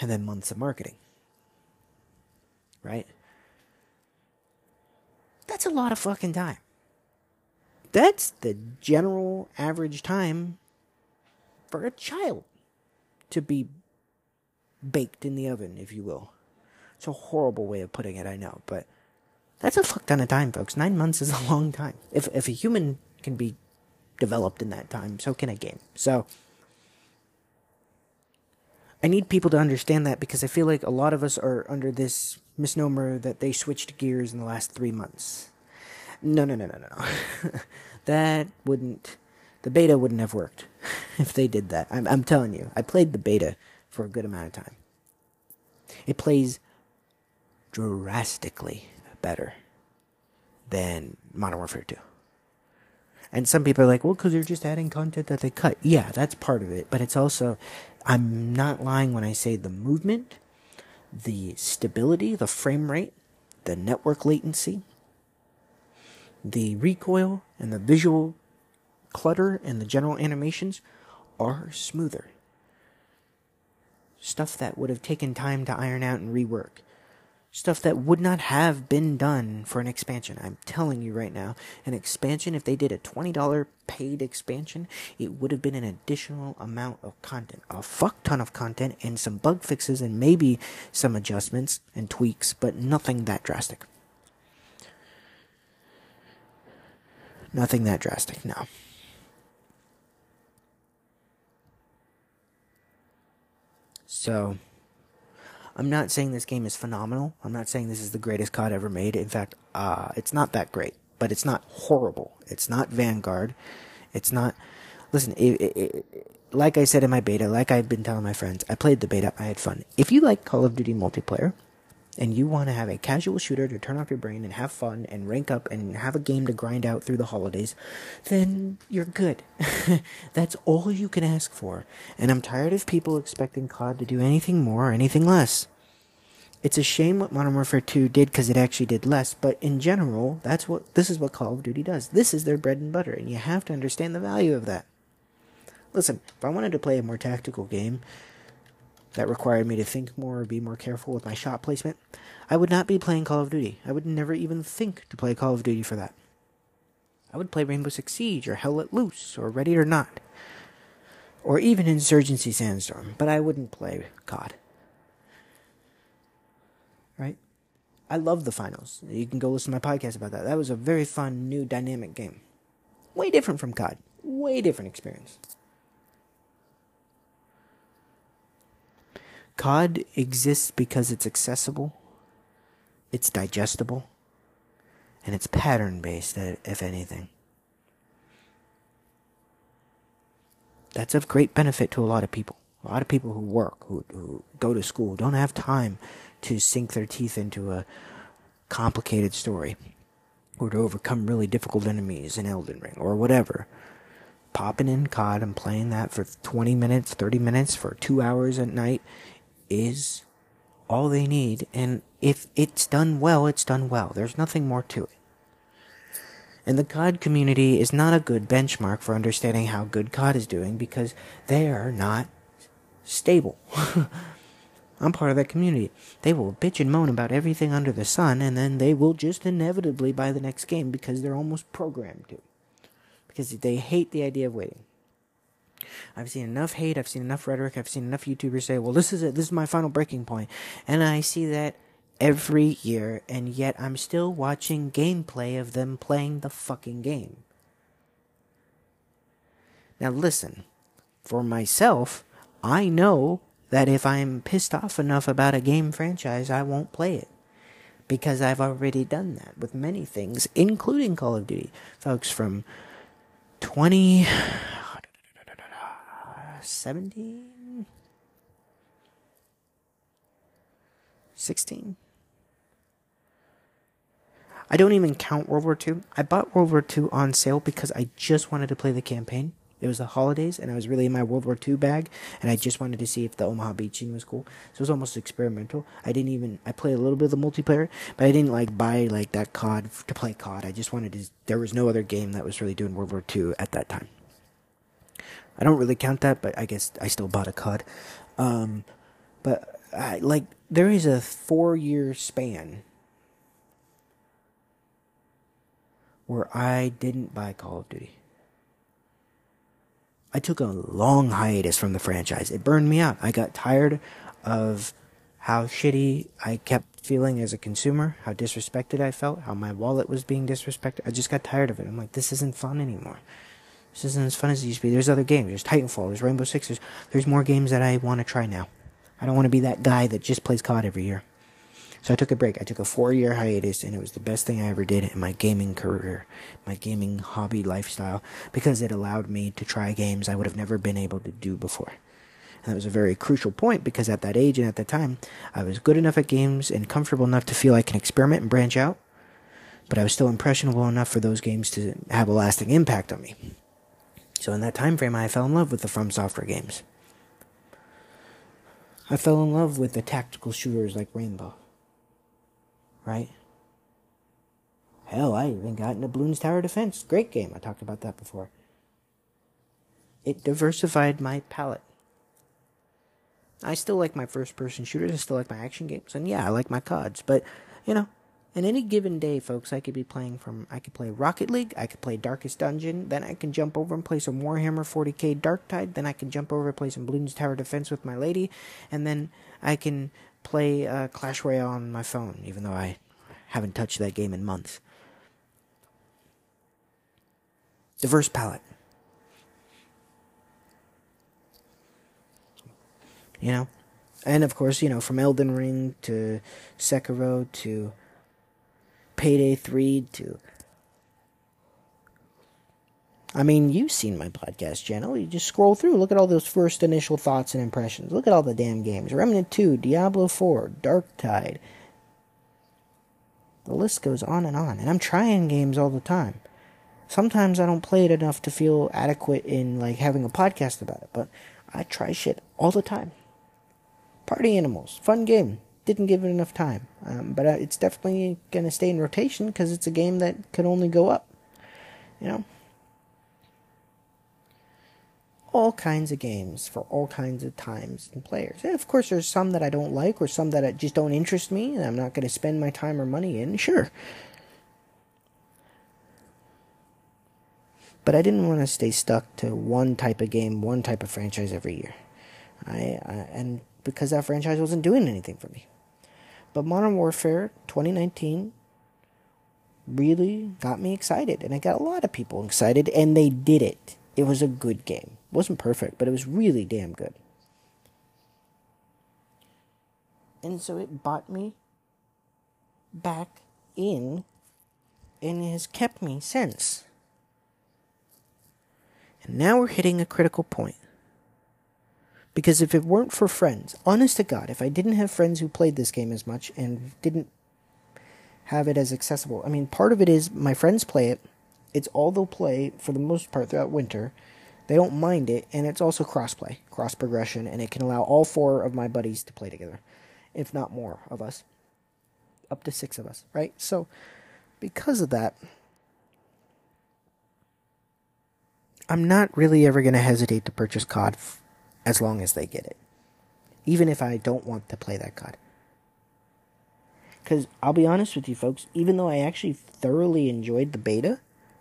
and then months of marketing. Right? That's a lot of fucking time. That's the general average time for a child to be baked in the oven, if you will. It's a horrible way of putting it, I know, but that's a fuck ton of time, folks. Nine months is a long time. If if a human can be developed in that time, so can a game. So I need people to understand that because I feel like a lot of us are under this misnomer that they switched gears in the last three months. No, no, no, no, no, no. that wouldn't. The beta wouldn't have worked if they did that. I'm, I'm telling you. I played the beta for a good amount of time. It plays drastically better than Modern Warfare 2. And some people are like, well, because they're just adding content that they cut. Yeah, that's part of it. But it's also, I'm not lying when I say the movement, the stability, the frame rate, the network latency, the recoil, and the visual clutter and the general animations are smoother. Stuff that would have taken time to iron out and rework stuff that would not have been done for an expansion. I'm telling you right now, an expansion, if they did a $20 paid expansion, it would have been an additional amount of content. A fuck ton of content and some bug fixes and maybe some adjustments and tweaks, but nothing that drastic. Nothing that drastic, no. So, I'm not saying this game is phenomenal. I'm not saying this is the greatest COD ever made. In fact, uh, it's not that great, but it's not horrible. It's not Vanguard. It's not. Listen, it, it, it, like I said in my beta, like I've been telling my friends, I played the beta. I had fun. If you like Call of Duty multiplayer, and you want to have a casual shooter to turn off your brain and have fun and rank up and have a game to grind out through the holidays, then you're good. That's all you can ask for. And I'm tired of people expecting COD to do anything more or anything less. It's a shame what Modern Warfare 2 did because it actually did less, but in general, that's what this is what Call of Duty does. This is their bread and butter, and you have to understand the value of that. Listen, if I wanted to play a more tactical game, that required me to think more or be more careful with my shot placement, I would not be playing Call of Duty. I would never even think to play Call of Duty for that. I would play Rainbow Six Siege or Hell Let Loose or Ready or Not. Or even Insurgency Sandstorm, but I wouldn't play COD. Right? I love the finals. You can go listen to my podcast about that. That was a very fun, new, dynamic game. Way different from COD. Way different experience. COD exists because it's accessible, it's digestible, and it's pattern based, uh, if anything. That's of great benefit to a lot of people. A lot of people who work, who, who go to school, don't have time to sink their teeth into a complicated story or to overcome really difficult enemies in Elden Ring or whatever. Popping in COD and playing that for 20 minutes, 30 minutes, for two hours at night is all they need. And if it's done well, it's done well. There's nothing more to it. And the COD community is not a good benchmark for understanding how good COD is doing because they are not stable. I'm part of that community. They will bitch and moan about everything under the sun, and then they will just inevitably buy the next game because they're almost programmed to. Because they hate the idea of waiting. I've seen enough hate, I've seen enough rhetoric, I've seen enough YouTubers say, well, this is it, this is my final breaking point. And I see that every year, and yet I'm still watching gameplay of them playing the fucking game. Now, listen, for myself, I know that if I'm pissed off enough about a game franchise, I won't play it. Because I've already done that with many things, including Call of Duty. Folks, from 20 17? 16? I don't even count World War II. I bought World War II on sale because I just wanted to play the campaign. It was the holidays, and I was really in my World War II bag, and I just wanted to see if the Omaha Beach scene was cool. So it was almost experimental. I didn't even I played a little bit of the multiplayer, but I didn't like buy like that COD to play COD. I just wanted to. There was no other game that was really doing World War II at that time. I don't really count that, but I guess I still bought a COD. Um, but I, like there is a four year span where I didn't buy Call of Duty. I took a long hiatus from the franchise. It burned me out. I got tired of how shitty I kept feeling as a consumer, how disrespected I felt, how my wallet was being disrespected. I just got tired of it. I'm like, this isn't fun anymore. This isn't as fun as it used to be. There's other games. There's Titanfall. There's Rainbow Six. There's, there's more games that I want to try now. I don't want to be that guy that just plays COD every year. So I took a break. I took a four year hiatus, and it was the best thing I ever did in my gaming career, my gaming hobby lifestyle, because it allowed me to try games I would have never been able to do before. And that was a very crucial point because at that age and at that time, I was good enough at games and comfortable enough to feel I can experiment and branch out, but I was still impressionable enough for those games to have a lasting impact on me. So in that time frame, I fell in love with the From Software games. I fell in love with the tactical shooters like Rainbow right? Hell, I even got into Bloons Tower Defense. Great game. I talked about that before. It diversified my palette. I still like my first person shooters. I still like my action games. And yeah, I like my CODs. But, you know, in any given day, folks, I could be playing from. I could play Rocket League. I could play Darkest Dungeon. Then I can jump over and play some Warhammer 40k Darktide. Then I can jump over and play some Bloons Tower Defense with my lady. And then I can play uh, Clash Royale on my phone, even though I haven't touched that game in months. Diverse palette. You know? And of course, you know, from Elden Ring to Sekiro to Payday 3 to I mean, you've seen my podcast channel. You just scroll through, look at all those first initial thoughts and impressions. Look at all the damn games. Remnant 2, Diablo 4, Darktide. The list goes on and on. And I'm trying games all the time. Sometimes I don't play it enough to feel adequate in like having a podcast about it, but I try shit all the time. Party Animals, fun game. Didn't give it enough time, um, but uh, it's definitely gonna stay in rotation because it's a game that could only go up. You know all kinds of games for all kinds of times and players. And of course, there's some that I don't like or some that just don't interest me and I'm not going to spend my time or money in. Sure. But I didn't want to stay stuck to one type of game, one type of franchise every year. I, I and because that franchise wasn't doing anything for me. But Modern Warfare 2019 really got me excited and it got a lot of people excited and they did it. It was a good game. It wasn't perfect, but it was really damn good. And so it bought me back in and has kept me since. And now we're hitting a critical point. Because if it weren't for friends, honest to God, if I didn't have friends who played this game as much and didn't have it as accessible, I mean, part of it is my friends play it it's all they'll play for the most part throughout winter. They don't mind it, and it's also crossplay, cross progression, and it can allow all four of my buddies to play together, if not more of us, up to six of us, right? So, because of that, I'm not really ever going to hesitate to purchase COD as long as they get it, even if I don't want to play that COD. Because I'll be honest with you, folks, even though I actually thoroughly enjoyed the beta,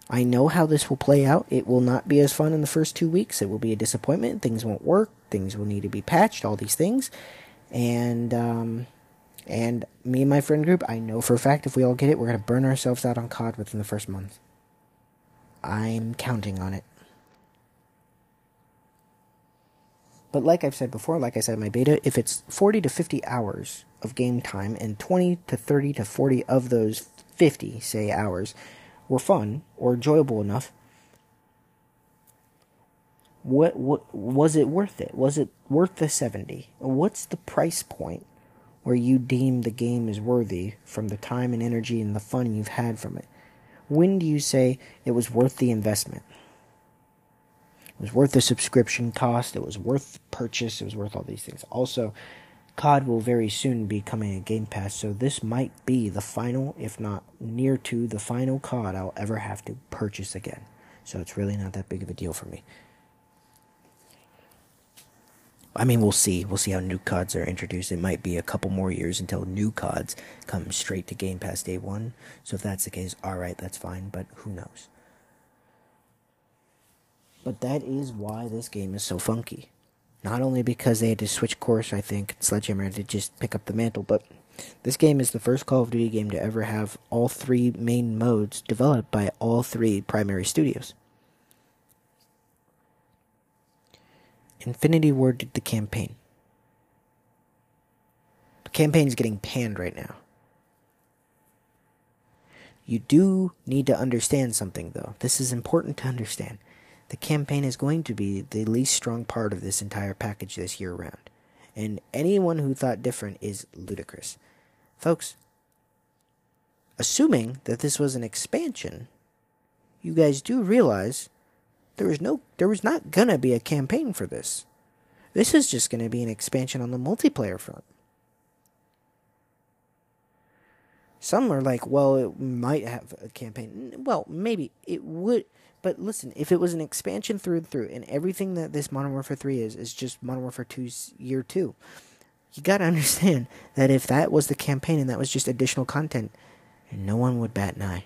I know how this will play out. It will not be as fun in the first two weeks. It will be a disappointment. Things won't work. Things will need to be patched. All these things, and um, and me and my friend group, I know for a fact if we all get it, we're gonna burn ourselves out on COD within the first month. I'm counting on it. But like I've said before, like I said in my beta, if it's 40 to 50 hours of game time and 20 to 30 to 40 of those 50, say, hours were fun or enjoyable enough, what what was it worth it? Was it worth the 70? What's the price point where you deem the game is worthy from the time and energy and the fun you've had from it? When do you say it was worth the investment? It was worth the subscription cost, it was worth the purchase, it was worth all these things. Also, COD will very soon be coming a Game Pass, so this might be the final, if not near to the final COD I'll ever have to purchase again. So it's really not that big of a deal for me. I mean, we'll see. We'll see how new CODs are introduced. It might be a couple more years until new CODs come straight to Game Pass day one. So if that's the case, alright, that's fine, but who knows? But that is why this game is so funky. Not only because they had to switch course, I think, Sledgehammer had to just pick up the mantle, but this game is the first Call of Duty game to ever have all three main modes developed by all three primary studios. Infinity Ward did the campaign. The campaign's getting panned right now. You do need to understand something, though. This is important to understand. The campaign is going to be the least strong part of this entire package this year round. And anyone who thought different is ludicrous. Folks, assuming that this was an expansion, you guys do realize there was no there was not gonna be a campaign for this. This is just gonna be an expansion on the multiplayer front. Some are like, well, it might have a campaign. Well, maybe it would. But listen, if it was an expansion through and through, and everything that this Modern Warfare 3 is, is just Modern Warfare 2's year two, you gotta understand that if that was the campaign and that was just additional content, no one would bat an eye.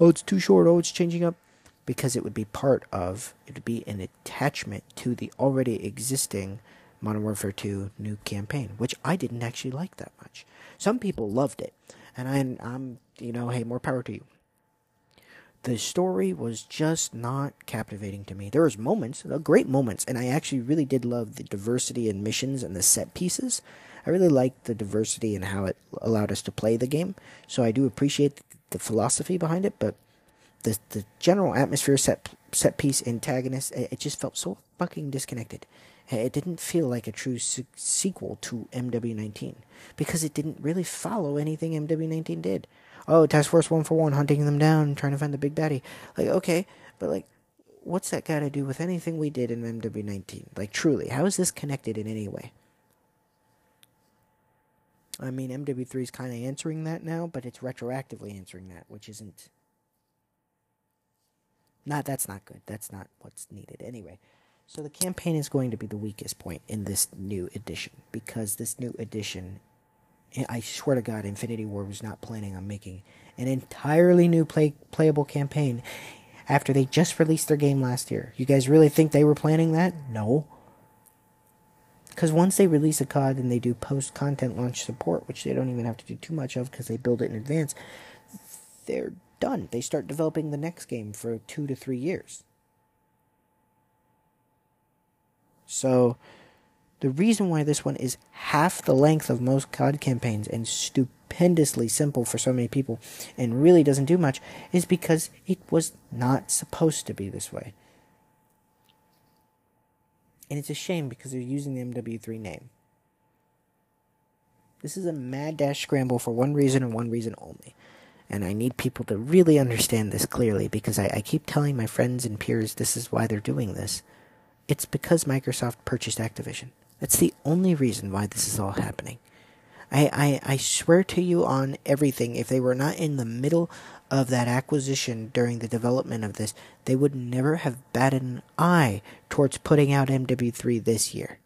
Oh, it's too short. Oh, it's changing up. Because it would be part of, it would be an attachment to the already existing Modern Warfare 2 new campaign, which I didn't actually like that much. Some people loved it and I'm, I'm, you know, hey, more power to you. The story was just not captivating to me. There was moments, uh, great moments, and I actually really did love the diversity in missions and the set pieces. I really liked the diversity and how it allowed us to play the game. So I do appreciate the philosophy behind it, but the the general atmosphere, set set piece, antagonist, it, it just felt so fucking disconnected. It didn't feel like a true se- sequel to MW19 because it didn't really follow anything MW19 did. Oh, Task Force 141 hunting them down, trying to find the big baddie. Like, okay, but like, what's that got to do with anything we did in MW19? Like, truly, how is this connected in any way? I mean, MW3 is kind of answering that now, but it's retroactively answering that, which isn't. Not, that's not good. That's not what's needed. Anyway. So the campaign is going to be the weakest point in this new edition because this new edition, I swear to God, Infinity Ward was not planning on making an entirely new play playable campaign after they just released their game last year. You guys really think they were planning that? No. Because once they release a COD and they do post content launch support, which they don't even have to do too much of because they build it in advance, they're done. They start developing the next game for two to three years. So the reason why this one is half the length of most COD campaigns and stupendously simple for so many people and really doesn't do much is because it was not supposed to be this way. And it's a shame because they're using the MW3 name. This is a mad dash scramble for one reason and one reason only. And I need people to really understand this clearly because I, I keep telling my friends and peers this is why they're doing this. It's because Microsoft purchased Activision. That's the only reason why this is all happening. I, I, I swear to you on everything, if they were not in the middle of that acquisition during the development of this, they would never have batted an eye towards putting out MW3 this year.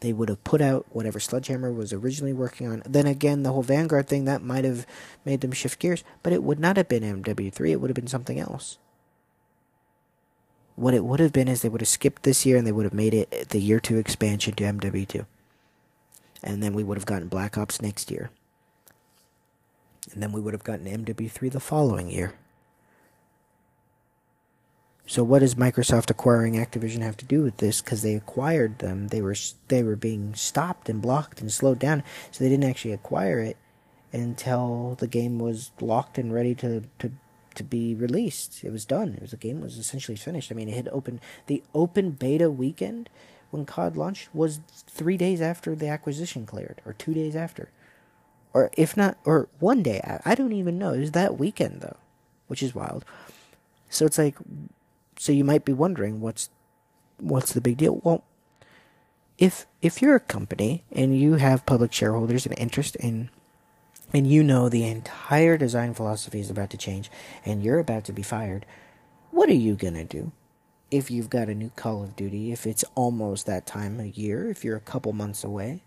They would have put out whatever Sledgehammer was originally working on. Then again, the whole Vanguard thing, that might have made them shift gears, but it would not have been MW3, it would have been something else. What it would have been is they would have skipped this year and they would have made it the year two expansion to MW2. And then we would have gotten Black Ops next year. And then we would have gotten MW3 the following year. So what does Microsoft acquiring Activision have to do with this? Because they acquired them, they were they were being stopped and blocked and slowed down, so they didn't actually acquire it until the game was locked and ready to to to be released. It was done. It was the game was essentially finished. I mean, it had opened the open beta weekend when COD launched was three days after the acquisition cleared, or two days after, or if not, or one day. I don't even know. It was that weekend though, which is wild. So it's like, so you might be wondering what's what's the big deal? Well, if if you're a company and you have public shareholders and interest in and you know the entire design philosophy is about to change and you're about to be fired, what are you going to do? If you've got a new Call of Duty, if it's almost that time of year, if you're a couple months away,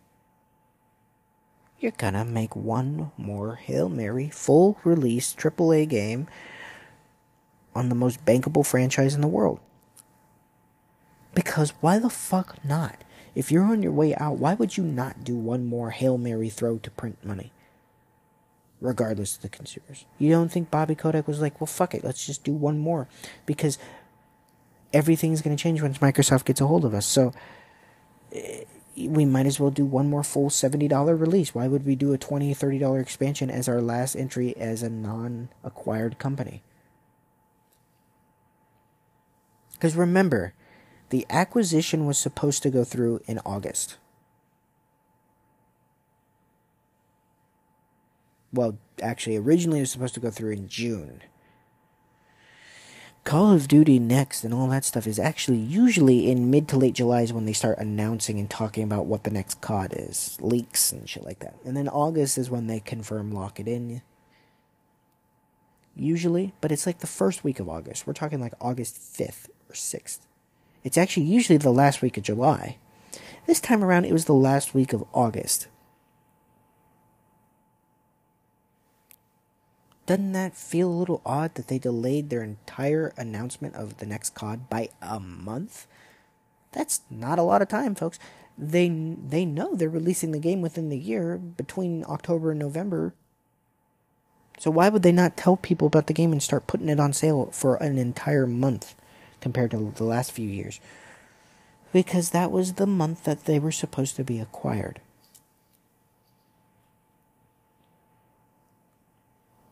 you're gonna make one more Hail Mary full release AAA game on the most bankable franchise in the world. Because why the fuck not? If you're on your way out, why would you not do one more Hail Mary throw to print money? Regardless of the consumers. You don't think Bobby Kotick was like, well, fuck it, let's just do one more because everything's going to change once Microsoft gets a hold of us. So, eh, we might as well do one more full $70 release. Why would we do a $20, $30 expansion as our last entry as a non acquired company? Because remember, the acquisition was supposed to go through in August. Well, actually, originally it was supposed to go through in June. Call of Duty Next and all that stuff is actually usually in mid to late July is when they start announcing and talking about what the next COD is, leaks and shit like that. And then August is when they confirm lock it in. Usually, but it's like the first week of August. We're talking like August 5th or 6th. It's actually usually the last week of July. This time around, it was the last week of August. Doesn't that feel a little odd that they delayed their entire announcement of the next COD by a month? That's not a lot of time, folks. They they know they're releasing the game within the year between October and November. So why would they not tell people about the game and start putting it on sale for an entire month compared to the last few years? Because that was the month that they were supposed to be acquired.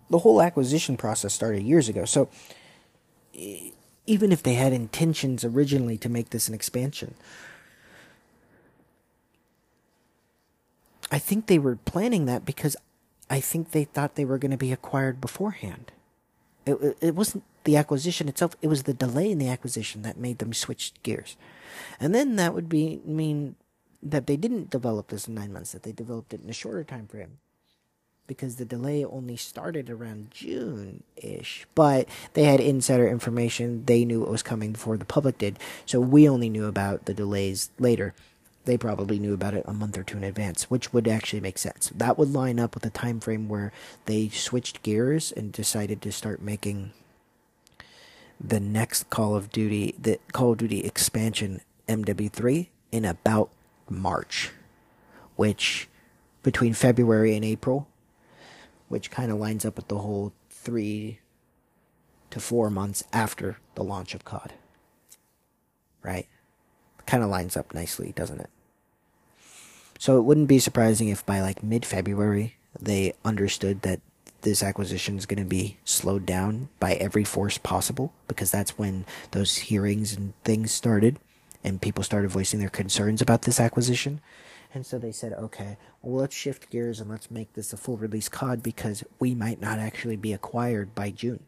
The whole acquisition process started years ago. So even if they had intentions originally to make this an expansion, I think they were planning that because I think they thought they were going to be acquired beforehand. It, it wasn't the acquisition itself, it was the delay in the acquisition that made them switch gears. And then that would be mean that they didn't develop this in 9 months, that they developed it in a shorter time frame because the delay only started around June ish. But they had insider information. They knew it was coming before the public did. So we only knew about the delays later. They probably knew about it a month or two in advance, which would actually make sense. That would line up with the time frame where they switched gears and decided to start making the next Call of Duty, the Call of Duty expansion MW3 in about March, which between February and April which kind of lines up with the whole three to four months after the launch of COD. Right? Kind of lines up nicely, doesn't it? So it wouldn't be surprising if by like mid February they understood that this acquisition is going to be slowed down by every force possible because that's when those hearings and things started and people started voicing their concerns about this acquisition. And so they said, okay, well, let's shift gears and let's make this a full release COD because we might not actually be acquired by June.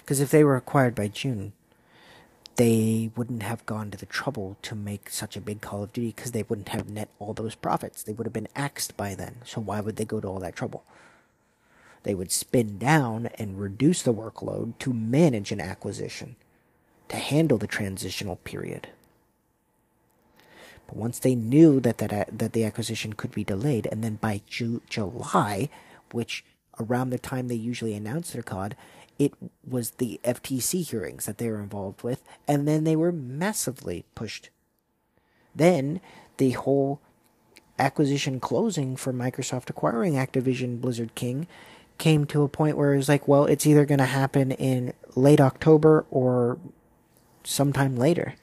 Because if they were acquired by June, they wouldn't have gone to the trouble to make such a big Call of Duty because they wouldn't have net all those profits. They would have been axed by then. So why would they go to all that trouble? They would spin down and reduce the workload to manage an acquisition, to handle the transitional period. But once they knew that that uh, that the acquisition could be delayed, and then by Ju- July, which around the time they usually announce their COD, it was the FTC hearings that they were involved with, and then they were massively pushed. Then the whole acquisition closing for Microsoft acquiring Activision Blizzard King came to a point where it was like, well, it's either going to happen in late October or sometime later.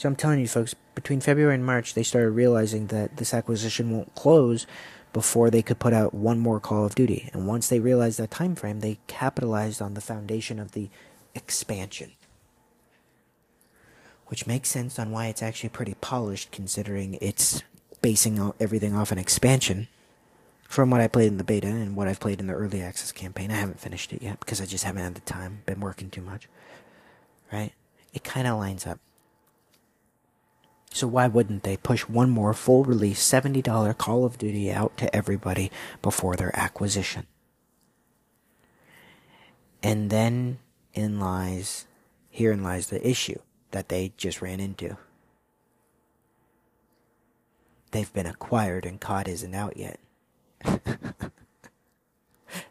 So I'm telling you, folks, between February and March, they started realizing that this acquisition won't close before they could put out one more Call of Duty. And once they realized that time frame, they capitalized on the foundation of the expansion. Which makes sense on why it's actually pretty polished, considering it's basing everything off an expansion. From what I played in the beta and what I've played in the early access campaign, I haven't finished it yet because I just haven't had the time. Been working too much. Right? It kind of lines up. So why wouldn't they push one more full release $70 Call of Duty out to everybody before their acquisition? And then in lies, herein lies the issue that they just ran into. They've been acquired and COD isn't out yet.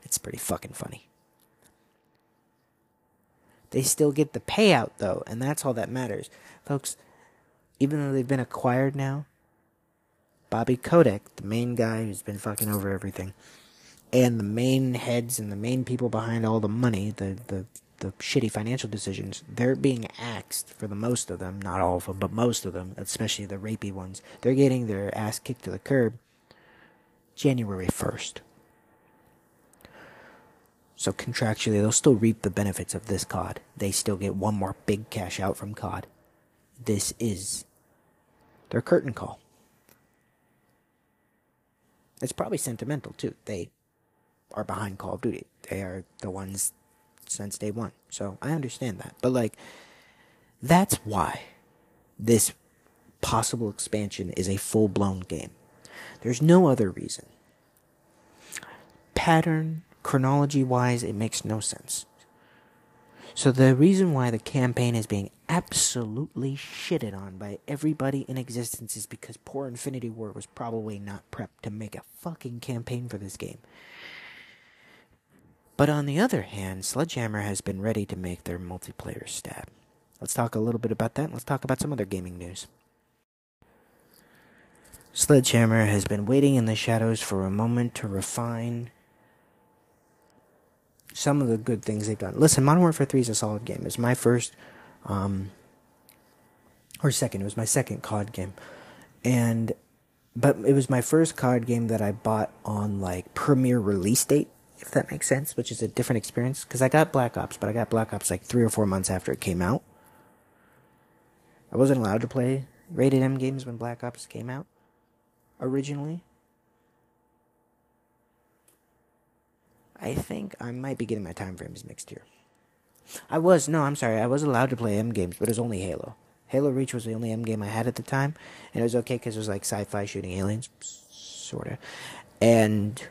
it's pretty fucking funny. They still get the payout though, and that's all that matters. Folks, even though they've been acquired now, Bobby Kotick, the main guy who's been fucking over everything, and the main heads and the main people behind all the money, the the the shitty financial decisions, they're being axed for the most of them, not all of them, but most of them, especially the rapey ones. They're getting their ass kicked to the curb January 1st. So contractually, they'll still reap the benefits of this COD. They still get one more big cash out from COD. This is their curtain call. It's probably sentimental too. They are behind Call of Duty. They are the ones since day one. So I understand that. But like, that's why this possible expansion is a full blown game. There's no other reason. Pattern, chronology wise, it makes no sense. So the reason why the campaign is being absolutely shitted on by everybody in existence is because poor Infinity Ward was probably not prepped to make a fucking campaign for this game. But on the other hand, Sledgehammer has been ready to make their multiplayer stab. Let's talk a little bit about that. Let's talk about some other gaming news. Sledgehammer has been waiting in the shadows for a moment to refine some of the good things they've done. Listen, Modern Warfare 3 is a solid game. It's my first, um, or second. It was my second COD game, and but it was my first COD game that I bought on like premiere release date, if that makes sense, which is a different experience. Because I got Black Ops, but I got Black Ops like three or four months after it came out. I wasn't allowed to play rated M games when Black Ops came out originally. I think I might be getting my time frames mixed here. I was no, I'm sorry. I was allowed to play M games, but it was only Halo. Halo Reach was the only M game I had at the time, and it was okay because it was like sci-fi shooting aliens, sorta. And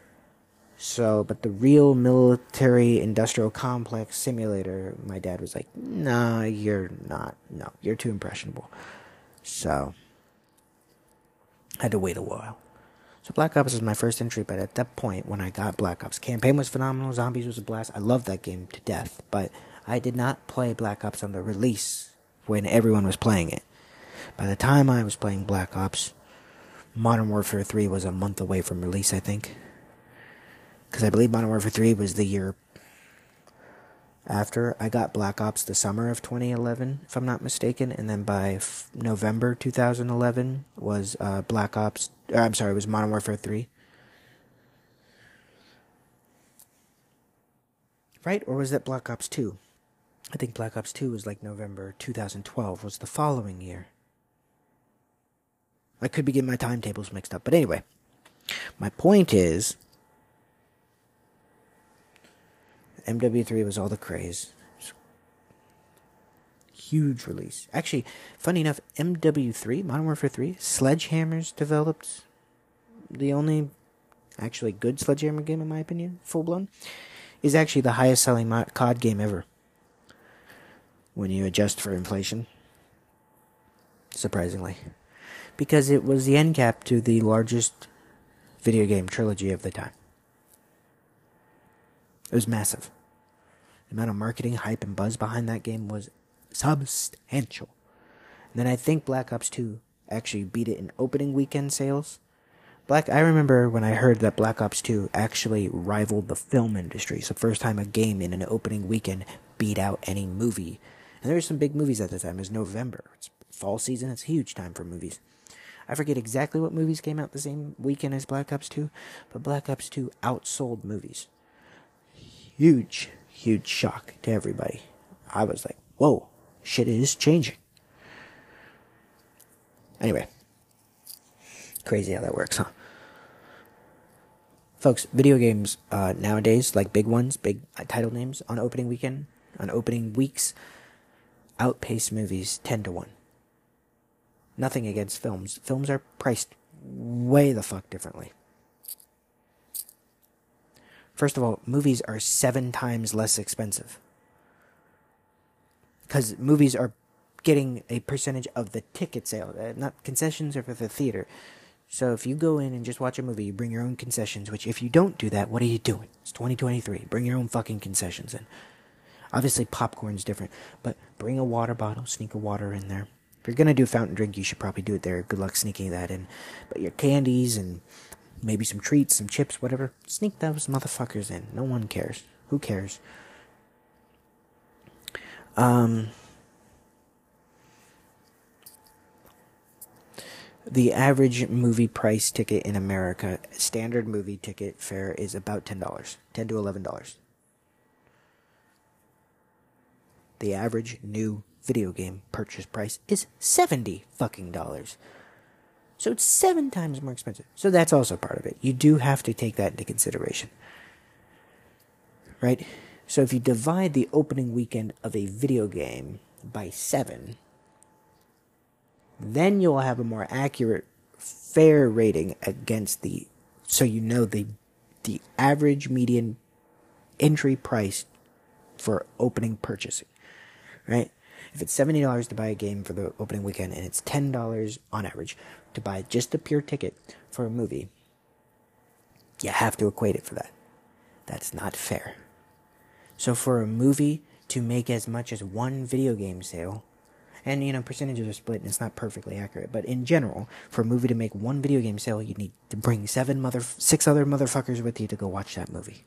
so, but the real military industrial complex simulator, my dad was like, "No, you're not. No, you're too impressionable." So, I had to wait a while. So Black Ops was my first entry, but at that point, when I got Black Ops, campaign was phenomenal. Zombies was a blast. I loved that game to death, but I did not play Black Ops on the release when everyone was playing it. By the time I was playing Black Ops, Modern Warfare 3 was a month away from release, I think. Because I believe Modern Warfare 3 was the year after I got Black Ops the summer of 2011, if I'm not mistaken, and then by f- November 2011 was uh, Black Ops. Or, I'm sorry, it was Modern Warfare 3. Right, or was that Black Ops 2? I think Black Ops 2 was like November 2012, was the following year. I could be getting my timetables mixed up, but anyway, my point is MW3 was all the craze. Huge release. Actually, funny enough, MW3, Modern Warfare 3, Sledgehammer's developed the only actually good Sledgehammer game, in my opinion, full blown, is actually the highest selling COD game ever. When you adjust for inflation. Surprisingly. Because it was the end cap to the largest video game trilogy of the time. It was massive. The amount of marketing, hype, and buzz behind that game was substantial. And then I think Black Ops 2 actually beat it in opening weekend sales. Black I remember when I heard that Black Ops 2 actually rivaled the film industry. It's the first time a game in an opening weekend beat out any movie. And there were some big movies at the time. It was November. It's fall season. It's a huge time for movies. I forget exactly what movies came out the same weekend as Black Ops 2, but Black Ops 2 outsold movies. Huge huge shock to everybody. I was like, whoa, shit is changing. Anyway, crazy how that works, huh? Folks, video games uh, nowadays, like big ones, big uh, title names on opening weekend, on opening weeks, outpace movies 10 to 1. Nothing against films. Films are priced way the fuck differently. First of all, movies are seven times less expensive. Because movies are getting a percentage of the ticket sale, uh, not concessions are for the theater. So if you go in and just watch a movie, you bring your own concessions, which if you don't do that, what are you doing? It's 2023. Bring your own fucking concessions in. Obviously, popcorn's different, but bring a water bottle, sneak a water in there. If you're gonna do a fountain drink, you should probably do it there. Good luck sneaking that in. But your candies and maybe some treats, some chips, whatever. Sneak those motherfuckers in. No one cares. Who cares? Um, the average movie price ticket in America, standard movie ticket fare is about ten dollars, ten to eleven dollars. The average new video game purchase price is seventy fucking dollars. So it's seven times more expensive. So that's also part of it. You do have to take that into consideration. Right? So if you divide the opening weekend of a video game by seven, then you'll have a more accurate, fair rating against the, so you know the, the average median entry price for opening purchasing, right? If it's seventy dollars to buy a game for the opening weekend, and it's ten dollars on average to buy just a pure ticket for a movie, you have to equate it for that. That's not fair. So for a movie to make as much as one video game sale, and you know percentages are split and it's not perfectly accurate, but in general, for a movie to make one video game sale, you need to bring seven mother six other motherfuckers with you to go watch that movie,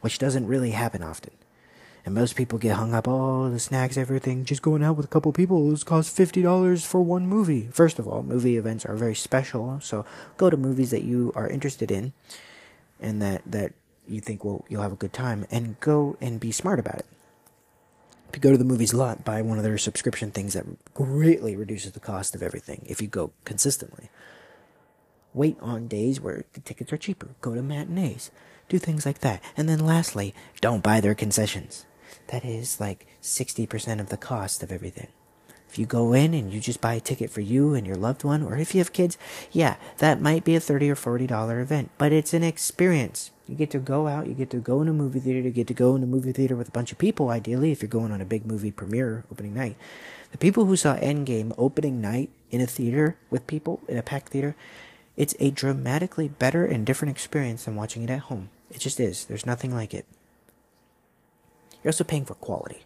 which doesn't really happen often. And most people get hung up, oh, the snacks, everything, just going out with a couple people, it costs $50 for one movie. First of all, movie events are very special, so go to movies that you are interested in and that, that you think well, you'll have a good time, and go and be smart about it. If you go to the movies a lot, buy one of their subscription things that greatly reduces the cost of everything if you go consistently. Wait on days where the tickets are cheaper. Go to matinees. Do things like that. And then lastly, don't buy their concessions that is like 60% of the cost of everything. If you go in and you just buy a ticket for you and your loved one, or if you have kids, yeah, that might be a 30 or $40 event, but it's an experience. You get to go out, you get to go in a movie theater, you get to go in a movie theater with a bunch of people, ideally, if you're going on a big movie premiere opening night. The people who saw Endgame opening night in a theater with people, in a packed theater, it's a dramatically better and different experience than watching it at home. It just is. There's nothing like it. You're also paying for quality.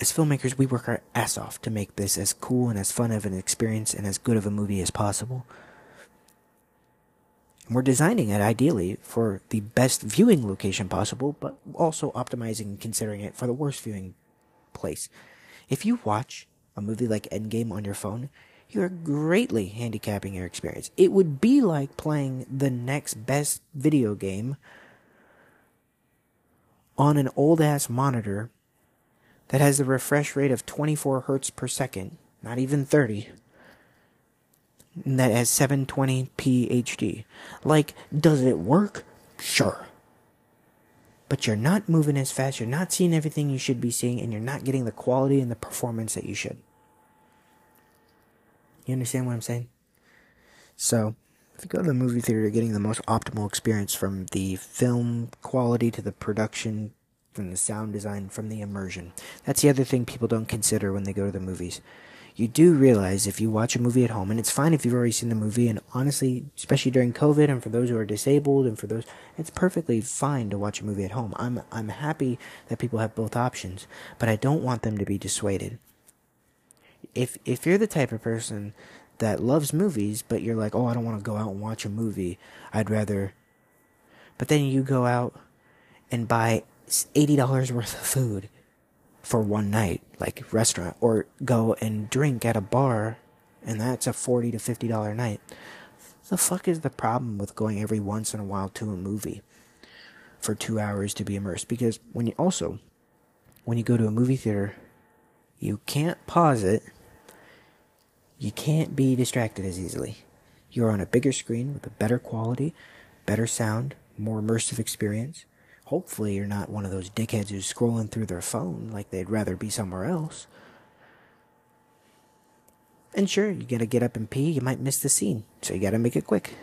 As filmmakers, we work our ass off to make this as cool and as fun of an experience and as good of a movie as possible. And we're designing it ideally for the best viewing location possible, but also optimizing and considering it for the worst viewing place. If you watch a movie like Endgame on your phone, you're greatly handicapping your experience. It would be like playing the next best video game on an old ass monitor that has a refresh rate of 24 hertz per second, not even 30, and that has 720p HD. Like, does it work? Sure. But you're not moving as fast, you're not seeing everything you should be seeing, and you're not getting the quality and the performance that you should. You understand what I'm saying? So, if you go to the movie theater, you're getting the most optimal experience from the film quality to the production, from the sound design, from the immersion. That's the other thing people don't consider when they go to the movies. You do realize if you watch a movie at home, and it's fine if you've already seen the movie, and honestly, especially during COVID, and for those who are disabled, and for those, it's perfectly fine to watch a movie at home. I'm I'm happy that people have both options, but I don't want them to be dissuaded. If if you're the type of person that loves movies, but you're like, oh, I don't want to go out and watch a movie. I'd rather. But then you go out and buy $80 worth of food for one night, like restaurant, or go and drink at a bar, and that's a 40 to $50 night. The fuck is the problem with going every once in a while to a movie for two hours to be immersed? Because when you also, when you go to a movie theater, you can't pause it you can't be distracted as easily. You're on a bigger screen with a better quality, better sound, more immersive experience. Hopefully, you're not one of those dickheads who's scrolling through their phone like they'd rather be somewhere else. And sure, you gotta get up and pee, you might miss the scene, so you gotta make it quick.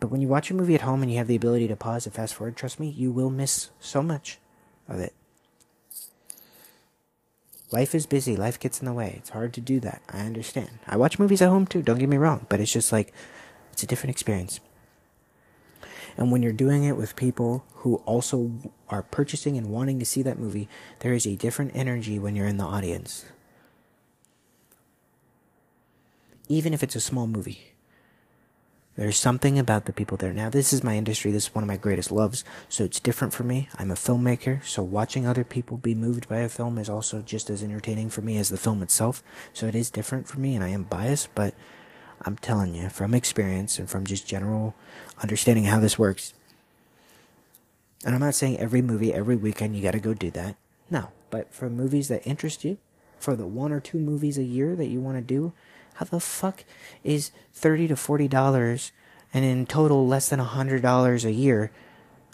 But when you watch a movie at home and you have the ability to pause and fast forward, trust me, you will miss so much of it. Life is busy. Life gets in the way. It's hard to do that. I understand. I watch movies at home too. Don't get me wrong, but it's just like it's a different experience. And when you're doing it with people who also are purchasing and wanting to see that movie, there is a different energy when you're in the audience. Even if it's a small movie. There's something about the people there. Now, this is my industry. This is one of my greatest loves. So it's different for me. I'm a filmmaker. So watching other people be moved by a film is also just as entertaining for me as the film itself. So it is different for me and I am biased, but I'm telling you from experience and from just general understanding how this works. And I'm not saying every movie, every weekend, you gotta go do that. No. But for movies that interest you, for the one or two movies a year that you want to do, how the fuck is thirty to forty dollars, and in total less than a hundred dollars a year,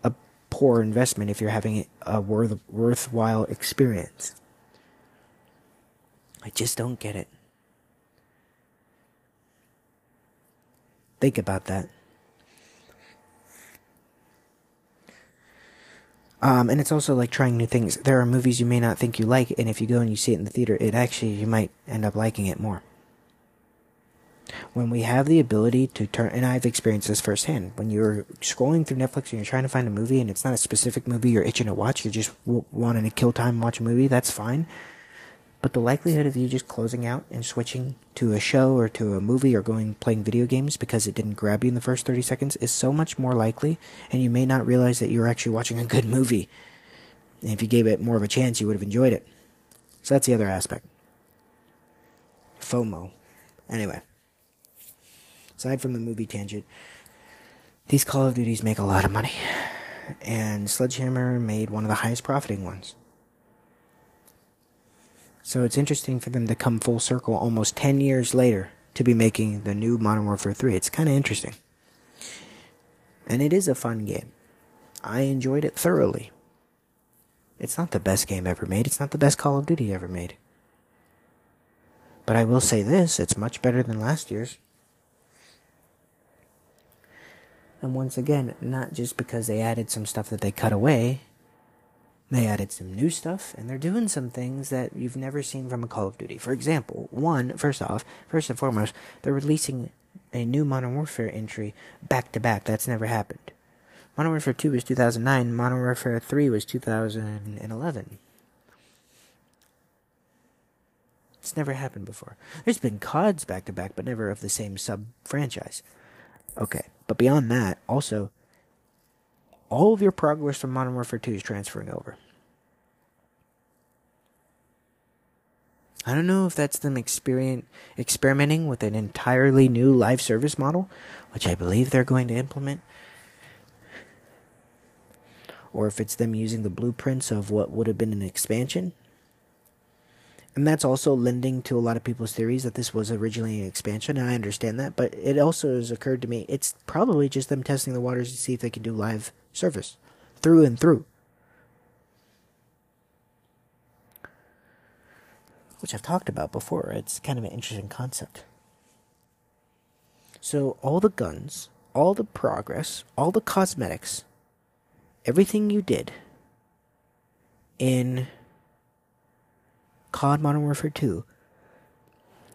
a poor investment if you're having a worth worthwhile experience? I just don't get it. Think about that. Um, and it's also like trying new things. There are movies you may not think you like, and if you go and you see it in the theater, it actually you might end up liking it more. When we have the ability to turn, and I've experienced this firsthand, when you're scrolling through Netflix and you're trying to find a movie, and it's not a specific movie you're itching to watch, you're just wanting to kill time and watch a movie, that's fine. But the likelihood of you just closing out and switching to a show or to a movie or going playing video games because it didn't grab you in the first 30 seconds is so much more likely, and you may not realize that you're actually watching a good movie. And if you gave it more of a chance, you would have enjoyed it. So that's the other aspect. FOMO. Anyway, aside from the movie tangent, these Call of Duties make a lot of money. And Sledgehammer made one of the highest profiting ones. So it's interesting for them to come full circle almost 10 years later to be making the new Modern Warfare 3. It's kind of interesting. And it is a fun game. I enjoyed it thoroughly. It's not the best game ever made, it's not the best Call of Duty ever made. But I will say this it's much better than last year's. And once again, not just because they added some stuff that they cut away, they added some new stuff, and they're doing some things that you've never seen from a Call of Duty. For example, one, first off, first and foremost, they're releasing a new Modern Warfare entry back to back. That's never happened. Modern Warfare 2 was 2009, Modern Warfare 3 was 2011. It's never happened before. There's been CODs back to back, but never of the same sub franchise. Okay, but beyond that, also, all of your progress from Modern Warfare 2 is transferring over. I don't know if that's them experimenting with an entirely new live service model, which I believe they're going to implement, or if it's them using the blueprints of what would have been an expansion. And that's also lending to a lot of people's theories that this was originally an expansion, and I understand that, but it also has occurred to me it's probably just them testing the waters to see if they can do live service through and through. which I've talked about before. It's kind of an interesting concept. So, all the guns, all the progress, all the cosmetics, everything you did in COD Modern Warfare 2,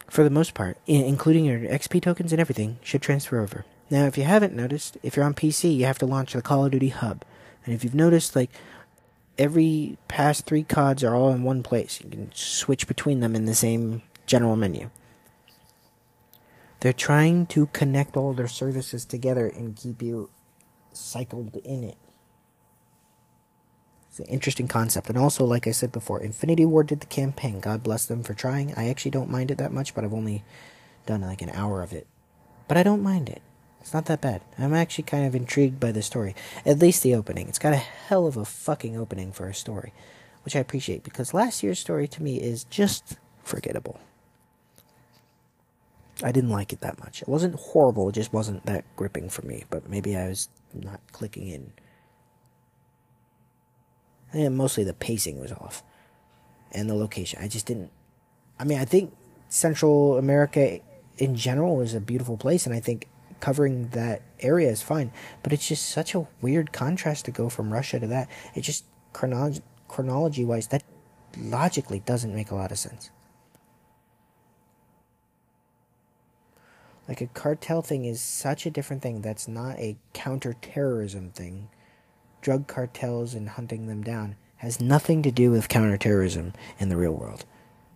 for the most part, including your XP tokens and everything, should transfer over. Now, if you haven't noticed, if you're on PC, you have to launch the Call of Duty Hub. And if you've noticed, like, every past three CODs are all in one place. You can switch between them in the same general menu. They're trying to connect all their services together and keep you cycled in it. An interesting concept. And also, like I said before, Infinity Ward did the campaign. God bless them for trying. I actually don't mind it that much, but I've only done like an hour of it. But I don't mind it. It's not that bad. I'm actually kind of intrigued by the story. At least the opening. It's got a hell of a fucking opening for a story, which I appreciate because last year's story to me is just forgettable. I didn't like it that much. It wasn't horrible, it just wasn't that gripping for me, but maybe I was not clicking in. And mostly the pacing was off. And the location. I just didn't. I mean, I think Central America in general is a beautiful place, and I think covering that area is fine. But it's just such a weird contrast to go from Russia to that. It just chronology chronology wise, that logically doesn't make a lot of sense. Like a cartel thing is such a different thing. That's not a counterterrorism thing. Drug cartels and hunting them down has nothing to do with counterterrorism in the real world.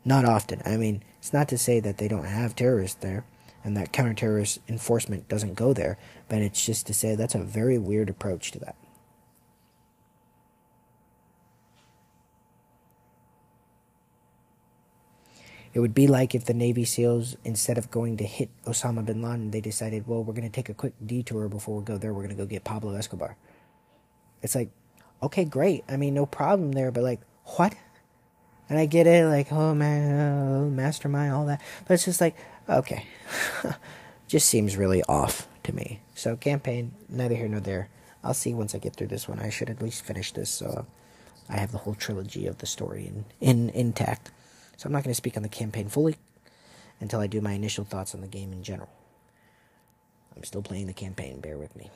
Not often. I mean, it's not to say that they don't have terrorists there. and that counter-terrorist enforcement doesn't go there. But it's just to say that's a very weird approach to that. It would be like if the Navy SEALs, instead of going to hit Osama bin Laden, they decided, well, we're going to take a quick detour before we go there. We're going to go get Pablo Escobar. It's like, okay, great. I mean, no problem there, but like, what? And I get it, like, oh man, oh, mastermind, all that. But it's just like, okay. just seems really off to me. So, campaign, neither here nor there. I'll see once I get through this one. I should at least finish this so I have the whole trilogy of the story in, in intact. So I'm not going to speak on the campaign fully until I do my initial thoughts on the game in general. I'm still playing the campaign, bear with me.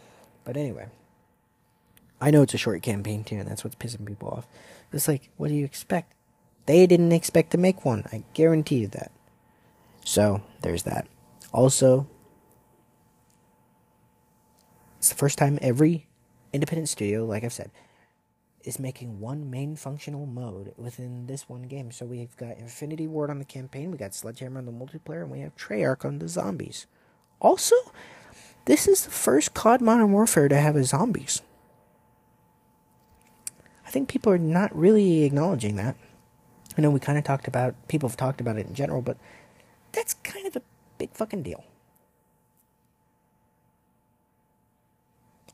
But anyway, I know it's a short campaign too, and that's what's pissing people off. It's like, what do you expect? They didn't expect to make one. I guarantee you that. So, there's that. Also, it's the first time every independent studio, like I've said, is making one main functional mode within this one game. So we've got Infinity Ward on the campaign, we got Sledgehammer on the multiplayer, and we have Treyarch on the zombies. Also, this is the first COD Modern Warfare to have a zombies. I think people are not really acknowledging that. I know we kind of talked about, people have talked about it in general, but that's kind of a big fucking deal.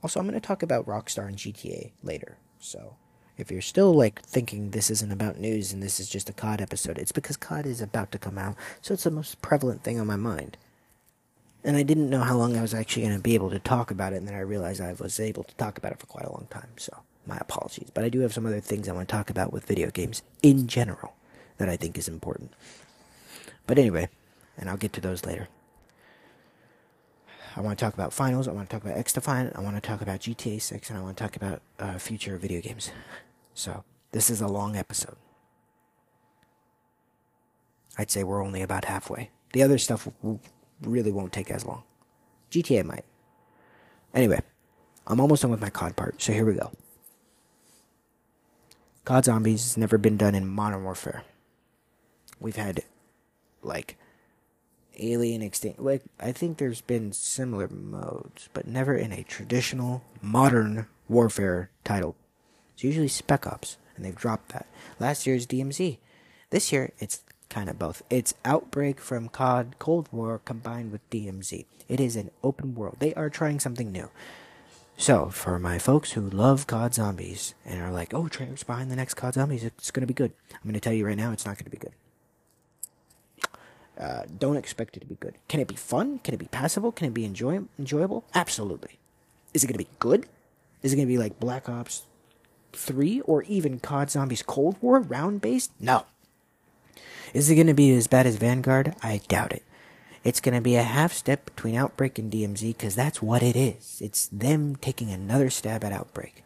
Also, I'm going to talk about Rockstar and GTA later. So, if you're still like thinking this isn't about news and this is just a COD episode, it's because COD is about to come out, so it's the most prevalent thing on my mind. And I didn't know how long I was actually going to be able to talk about it, and then I realized I was able to talk about it for quite a long time, so my apologies. But I do have some other things I want to talk about with video games in general that I think is important. But anyway, and I'll get to those later. I want to talk about finals. I want to talk about XDefiant. I want to talk about GTA 6, and I want to talk about uh, future video games. So this is a long episode. I'd say we're only about halfway. The other stuff really won't take as long. GTA might. Anyway, I'm almost done with my COD part, so here we go. COD Zombies has never been done in Modern Warfare. We've had, like, Alien Extinct. Like, I think there's been similar modes, but never in a traditional modern warfare title. It's usually Spec Ops, and they've dropped that. Last year's DMZ. This year, it's kind of both. It's Outbreak from COD Cold War combined with DMZ. It is an open world. They are trying something new. So, for my folks who love COD Zombies and are like, oh, Treyarch's behind the next COD Zombies, it's going to be good. I'm going to tell you right now, it's not going to be good. Uh, don't expect it to be good. Can it be fun? Can it be passable? Can it be enjoy- enjoyable? Absolutely. Is it going to be good? Is it going to be like Black Ops 3 or even COD Zombies Cold War round based? No. Is it going to be as bad as Vanguard? I doubt it. It's going to be a half step between Outbreak and DMZ because that's what it is. It's them taking another stab at Outbreak.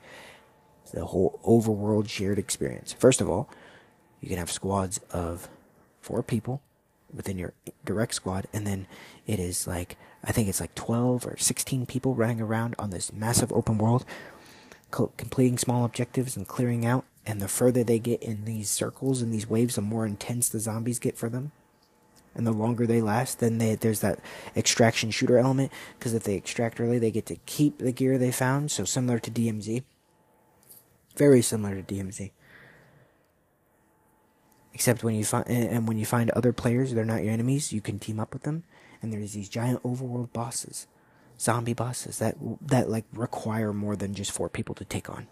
It's the whole overworld shared experience. First of all, you can have squads of four people within your direct squad, and then it is like I think it's like 12 or 16 people running around on this massive open world, co- completing small objectives and clearing out. And the further they get in these circles and these waves, the more intense the zombies get for them. And the longer they last, then they, there's that extraction shooter element. Because if they extract early, they get to keep the gear they found. So similar to DMZ. Very similar to DMZ. Except when you find and when you find other players, they're not your enemies. You can team up with them, and there's these giant overworld bosses, zombie bosses that that like require more than just four people to take on.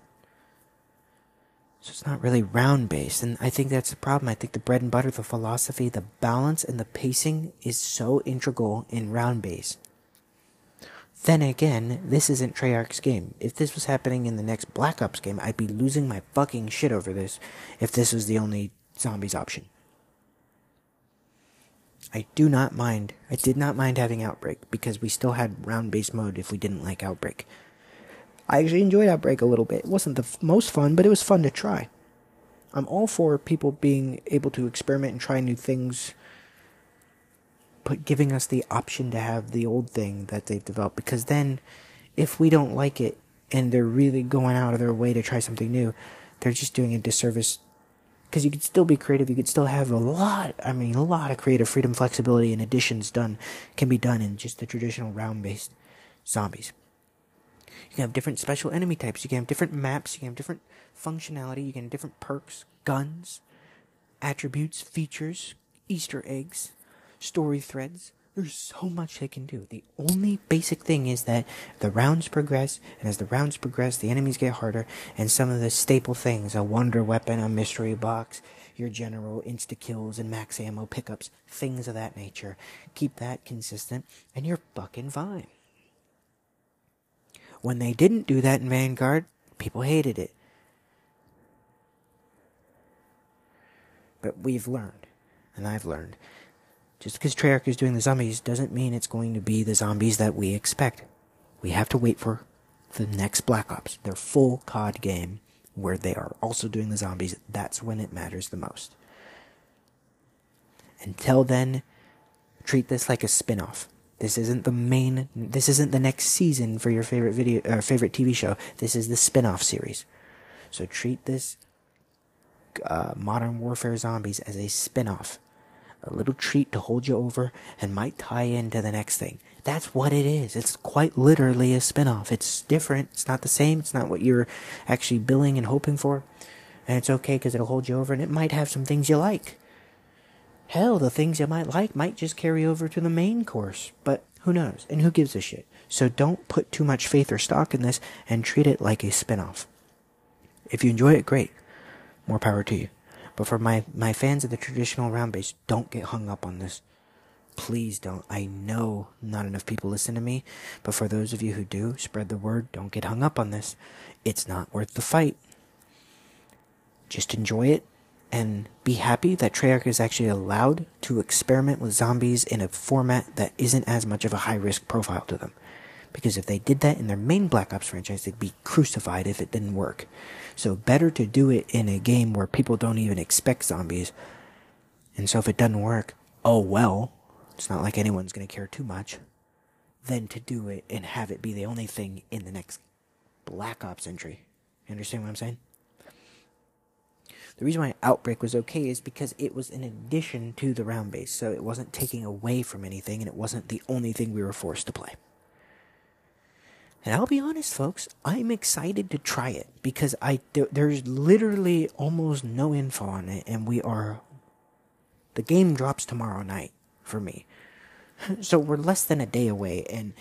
So it's not really round based, and I think that's the problem. I think the bread and butter, the philosophy, the balance, and the pacing is so integral in round based. Then again, this isn't Treyarch's game. If this was happening in the next Black Ops game, I'd be losing my fucking shit over this. If this was the only zombies option. I do not mind. I did not mind having Outbreak because we still had round based mode if we didn't like Outbreak. I actually enjoyed Outbreak a little bit. It wasn't the f- most fun, but it was fun to try. I'm all for people being able to experiment and try new things, but giving us the option to have the old thing that they've developed because then if we don't like it and they're really going out of their way to try something new, they're just doing a disservice because you could still be creative. You could still have a lot. I mean, a lot of creative freedom, flexibility, and additions done can be done in just the traditional round-based zombies. You can have different special enemy types. You can have different maps. You can have different functionality. You can have different perks, guns, attributes, features, Easter eggs, story threads. There's so much they can do. The only basic thing is that the rounds progress, and as the rounds progress, the enemies get harder, and some of the staple things a wonder weapon, a mystery box, your general insta kills and max ammo pickups, things of that nature. Keep that consistent, and you're fucking fine. When they didn't do that in Vanguard, people hated it. But we've learned, and I've learned just because Treyarch is doing the zombies doesn't mean it's going to be the zombies that we expect. We have to wait for the next Black Ops, their full COD game, where they are also doing the zombies. That's when it matters the most. Until then, treat this like a spin off. This isn't the main. This isn't the next season for your favorite video, uh, favorite TV show. This is the spin-off series. So treat this uh, Modern Warfare Zombies as a spin-off a little treat to hold you over and might tie into the next thing. That's what it is. It's quite literally a spin-off. It's different. It's not the same. It's not what you're actually billing and hoping for. And it's okay because it'll hold you over and it might have some things you like. Hell, the things you might like might just carry over to the main course. But who knows? And who gives a shit? So don't put too much faith or stock in this and treat it like a spin-off. If you enjoy it, great. More power to you. But for my, my fans of the traditional round base, don't get hung up on this. Please don't. I know not enough people listen to me, but for those of you who do, spread the word. Don't get hung up on this. It's not worth the fight. Just enjoy it and be happy that Treyarch is actually allowed to experiment with zombies in a format that isn't as much of a high risk profile to them. Because if they did that in their main Black Ops franchise, they'd be crucified if it didn't work. So better to do it in a game where people don't even expect zombies. And so if it doesn't work, oh well. It's not like anyone's going to care too much. Than to do it and have it be the only thing in the next Black Ops entry. You understand what I'm saying? The reason why Outbreak was okay is because it was an addition to the round base, so it wasn't taking away from anything, and it wasn't the only thing we were forced to play. And I'll be honest, folks, I'm excited to try it because I there, there's literally almost no info on it, and we are. The game drops tomorrow night for me, so we're less than a day away, and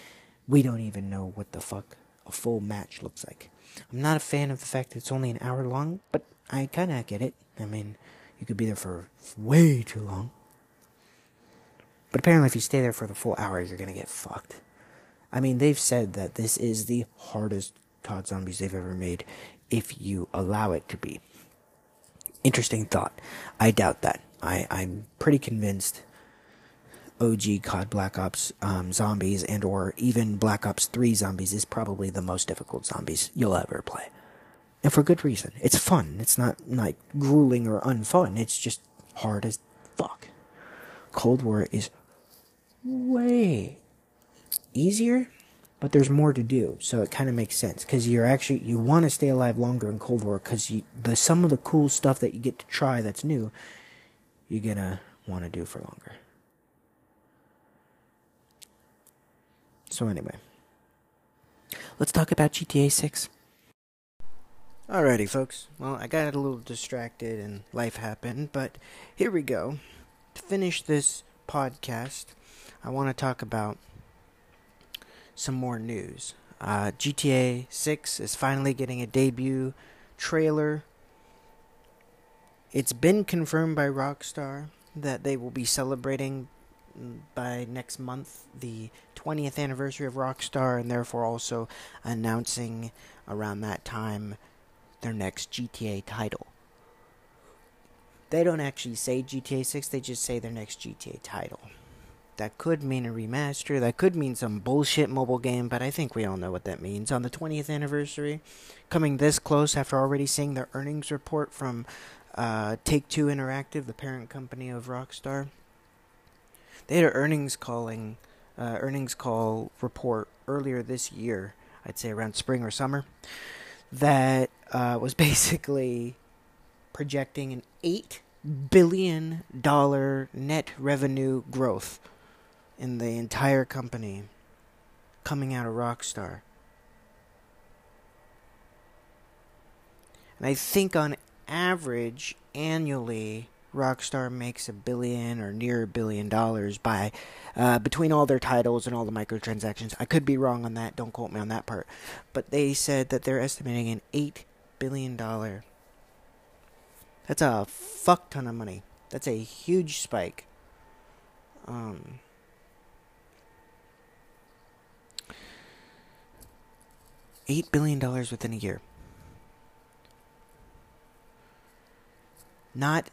we don't even know what the fuck a full match looks like. I'm not a fan of the fact that it's only an hour long, but I kind of get it. I mean, you could be there for way too long. But apparently, if you stay there for the full hour, you're gonna get fucked. I mean, they've said that this is the hardest COD Zombies they've ever made if you allow it to be. Interesting thought. I doubt that. I, I'm pretty convinced OG COD Black Ops um, zombies and or even Black Ops 3 zombies is probably the most difficult zombies you'll ever play. And for good reason. It's fun. It's not like grueling or unfun. It's just hard as fuck. Cold War is way easier, but there's more to do. So it kind of makes sense because you're actually you want to stay alive longer in Cold War because the some of the cool stuff that you get to try that's new, you're gonna want to do for longer. So anyway, let's talk about GTA 6. Alrighty, folks. Well, I got a little distracted and life happened, but here we go. To finish this podcast, I want to talk about some more news. Uh, GTA 6 is finally getting a debut trailer. It's been confirmed by Rockstar that they will be celebrating by next month the 20th anniversary of Rockstar and therefore also announcing around that time their next GTA title. They don't actually say GTA 6, they just say their next GTA title. That could mean a remaster. That could mean some bullshit mobile game, but I think we all know what that means. On the 20th anniversary, coming this close after already seeing the earnings report from uh, Take Two Interactive, the parent company of Rockstar, they had an earnings calling uh, earnings call report earlier this year. I'd say around spring or summer. That uh, was basically projecting an $8 billion net revenue growth in the entire company coming out of Rockstar. And I think on average, annually, Rockstar makes a billion or near a billion dollars by uh, between all their titles and all the microtransactions. I could be wrong on that. Don't quote me on that part. But they said that they're estimating an eight billion dollar. That's a fuck ton of money. That's a huge spike. Um, eight billion dollars within a year. Not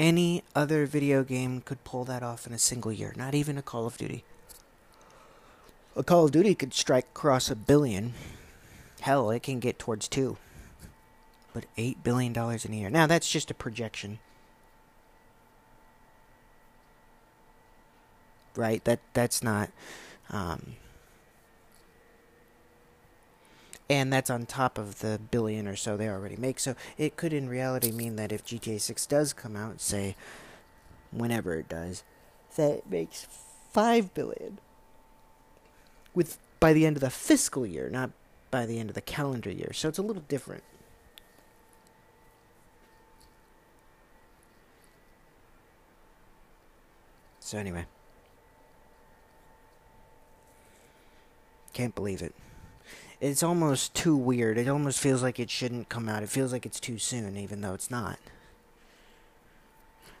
any other video game could pull that off in a single year, not even a Call of Duty. A Call of Duty could strike across a billion. Hell, it can get towards two. But $8 billion in a year. Now, that's just a projection. Right? That That's not. Um, and that's on top of the billion or so they already make. So it could, in reality, mean that if GTA 6 does come out, say, whenever it does, that it makes five billion with by the end of the fiscal year, not by the end of the calendar year. So it's a little different. So anyway, can't believe it it's almost too weird. It almost feels like it shouldn't come out. It feels like it's too soon, even though it's not.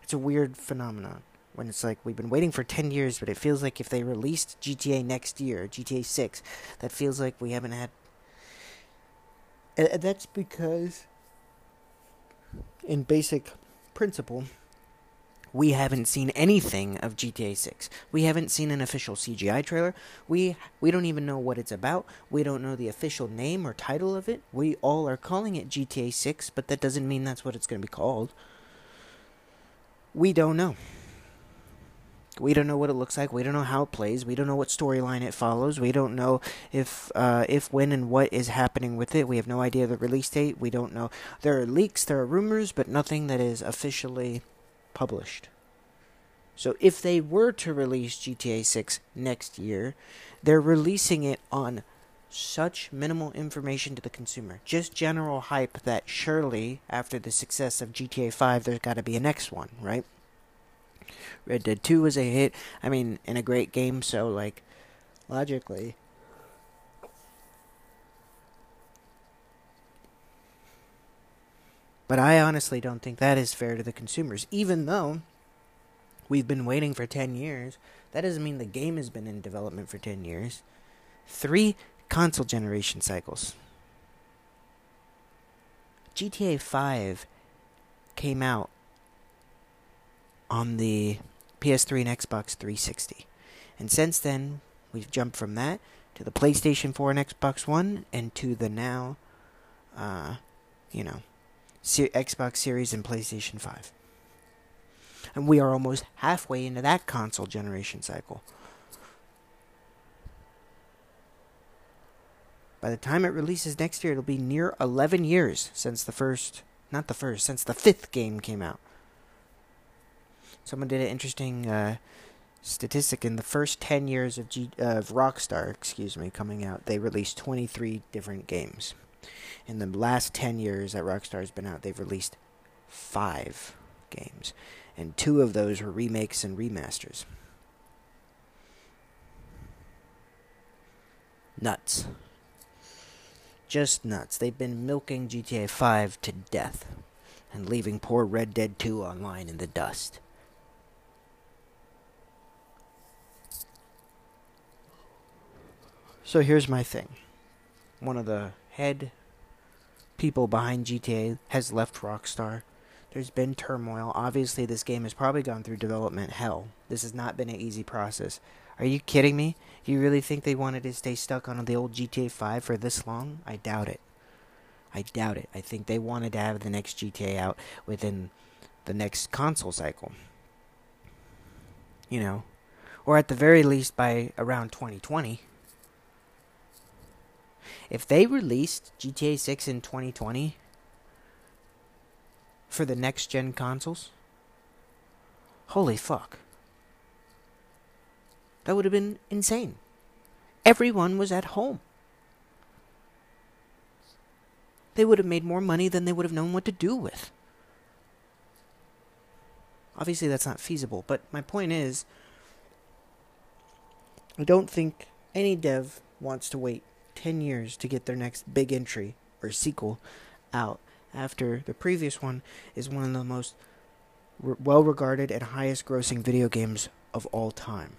It's a weird phenomenon when it's like we've been waiting for 10 years, but it feels like if they released GTA next year, GTA 6, that feels like we haven't had. That's because, in basic principle, we haven't seen anything of GTA 6. We haven't seen an official CGI trailer. We we don't even know what it's about. We don't know the official name or title of it. We all are calling it GTA 6, but that doesn't mean that's what it's going to be called. We don't know. We don't know what it looks like. We don't know how it plays. We don't know what storyline it follows. We don't know if, uh, if, when, and what is happening with it. We have no idea of the release date. We don't know. There are leaks, there are rumors, but nothing that is officially published. So if they were to release GTA 6 next year, they're releasing it on such minimal information to the consumer. Just general hype that surely, after the success of GTA 5, there's got to be a next one, right? Red Dead 2 was a hit. I mean, in a great game, so, like, logically. But I honestly don't think that is fair to the consumers, even though we've been waiting for 10 years. That doesn't mean the game has been in development for 10 years. Three console generation cycles. GTA 5 came out on the PS3 and Xbox 360. And since then, we've jumped from that to the PlayStation 4 and Xbox One and to the now, uh, you know, Xbox Series and PlayStation 5. And we are almost halfway into that console generation cycle. By the time it releases next year, it'll be near 11 years since the first, not the first, since the fifth game came out. Someone did an interesting uh, statistic in the first 10 years of, G- of Rockstar, excuse me, coming out, they released 23 different games in the last 10 years that Rockstar's been out, they've released five games. And two of those were remakes and remasters. Nuts. Just nuts. They've been milking GTA 5 to death and leaving poor Red Dead 2 online in the dust. So here's my thing. One of the head people behind GTA has left Rockstar. There's been turmoil. Obviously, this game has probably gone through development hell. This has not been an easy process. Are you kidding me? You really think they wanted to stay stuck on the old GTA 5 for this long? I doubt it. I doubt it. I think they wanted to have the next GTA out within the next console cycle. You know, or at the very least by around 2020. If they released GTA 6 in 2020, for the next gen consoles? Holy fuck. That would have been insane. Everyone was at home. They would have made more money than they would have known what to do with. Obviously, that's not feasible, but my point is I don't think any dev wants to wait 10 years to get their next big entry or sequel out after the previous one is one of the most re- well regarded and highest grossing video games of all time.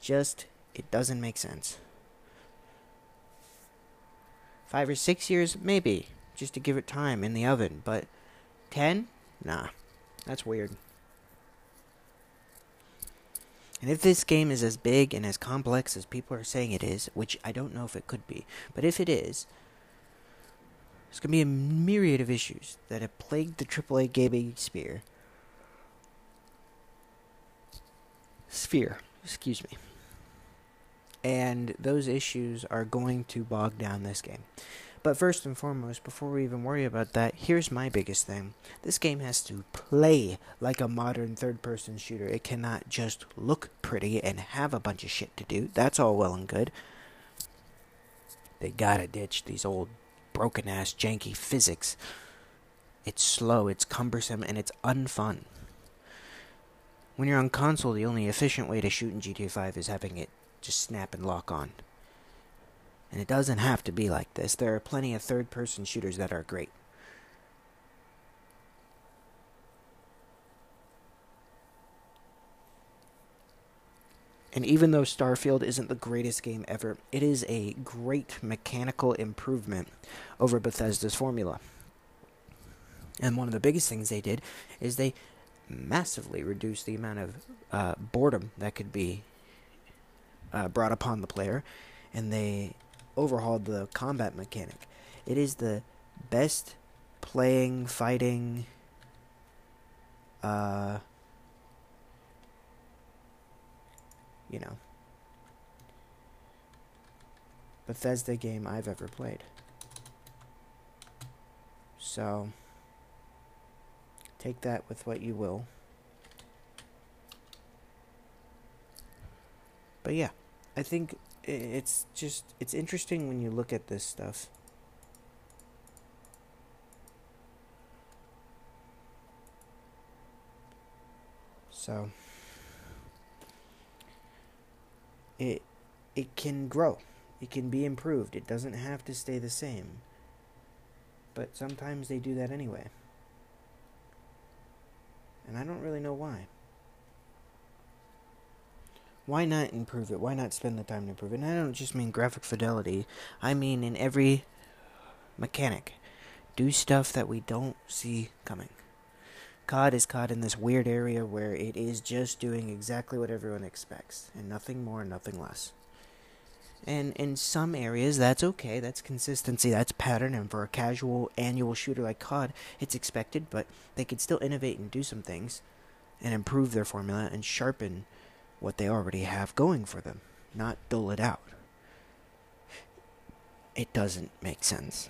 Just, it doesn't make sense. Five or six years, maybe, just to give it time in the oven, but 10? Nah, that's weird. And if this game is as big and as complex as people are saying it is, which I don't know if it could be, but if it is, there's going to be a myriad of issues that have plagued the AAA gaming sphere. Sphere, excuse me. And those issues are going to bog down this game. But first and foremost, before we even worry about that, here's my biggest thing. This game has to play like a modern third person shooter. It cannot just look pretty and have a bunch of shit to do. That's all well and good. They gotta ditch these old broken ass janky physics. It's slow, it's cumbersome, and it's unfun. When you're on console, the only efficient way to shoot in GTA 5 is having it just snap and lock on. And it doesn't have to be like this. There are plenty of third person shooters that are great. And even though Starfield isn't the greatest game ever, it is a great mechanical improvement over Bethesda's formula. And one of the biggest things they did is they massively reduced the amount of uh, boredom that could be uh, brought upon the player, and they overhauled the combat mechanic. It is the best playing, fighting, uh, you know, Bethesda game I've ever played. So, take that with what you will. But yeah, I think it's just it's interesting when you look at this stuff. So it it can grow. It can be improved. It doesn't have to stay the same. But sometimes they do that anyway. And I don't really know why why not improve it? Why not spend the time to improve it? And I don't just mean graphic fidelity, I mean in every mechanic. Do stuff that we don't see coming. COD is caught in this weird area where it is just doing exactly what everyone expects, and nothing more, nothing less. And in some areas, that's okay. That's consistency. That's pattern. And for a casual annual shooter like COD, it's expected. But they could still innovate and do some things, and improve their formula and sharpen what they already have going for them, not dull it out. It doesn't make sense.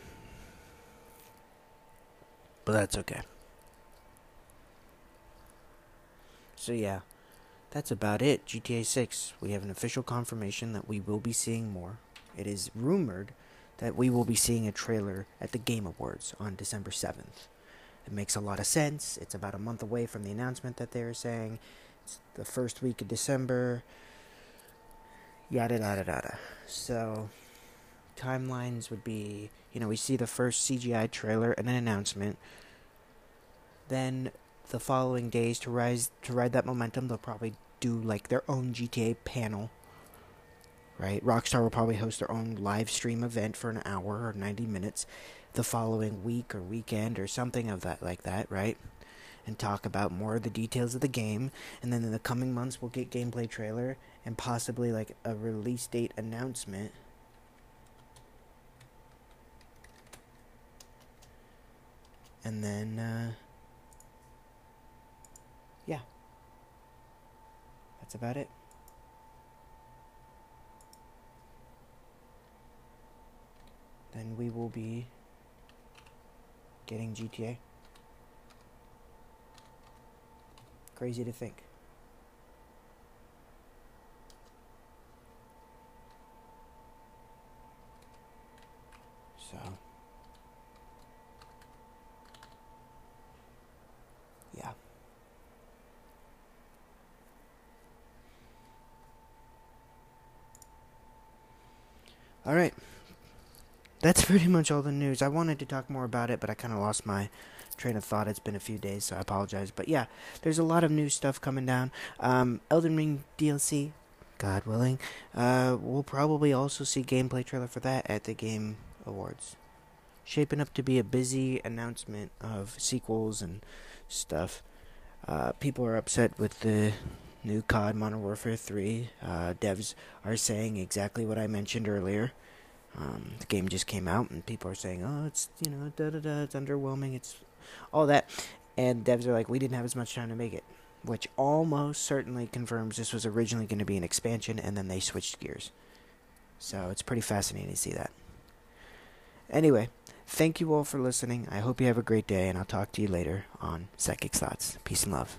But that's okay. So, yeah, that's about it. GTA 6. We have an official confirmation that we will be seeing more. It is rumored that we will be seeing a trailer at the Game Awards on December 7th. It makes a lot of sense. It's about a month away from the announcement that they are saying, the first week of December, yada yada yada. So, timelines would be you know, we see the first CGI trailer and an announcement. Then, the following days to rise to ride that momentum, they'll probably do like their own GTA panel. Right? Rockstar will probably host their own live stream event for an hour or 90 minutes the following week or weekend or something of that like that, right? And talk about more of the details of the game. And then in the coming months, we'll get gameplay trailer and possibly like a release date announcement. And then, uh, yeah, that's about it. Then we will be getting GTA. Crazy to think. So. Yeah. All right. That's pretty much all the news. I wanted to talk more about it, but I kind of lost my train of thought. It's been a few days, so I apologize. But yeah, there's a lot of new stuff coming down. Um, Elden Ring DLC, God willing. Uh, we'll probably also see gameplay trailer for that at the Game Awards. Shaping up to be a busy announcement of sequels and stuff. Uh, people are upset with the new COD Modern Warfare 3. Uh, devs are saying exactly what I mentioned earlier. Um, the game just came out, and people are saying, "Oh, it's you know, da da da, it's underwhelming, it's all that," and devs are like, "We didn't have as much time to make it," which almost certainly confirms this was originally going to be an expansion, and then they switched gears. So it's pretty fascinating to see that. Anyway, thank you all for listening. I hope you have a great day, and I'll talk to you later on PsyKick Thoughts. Peace and love.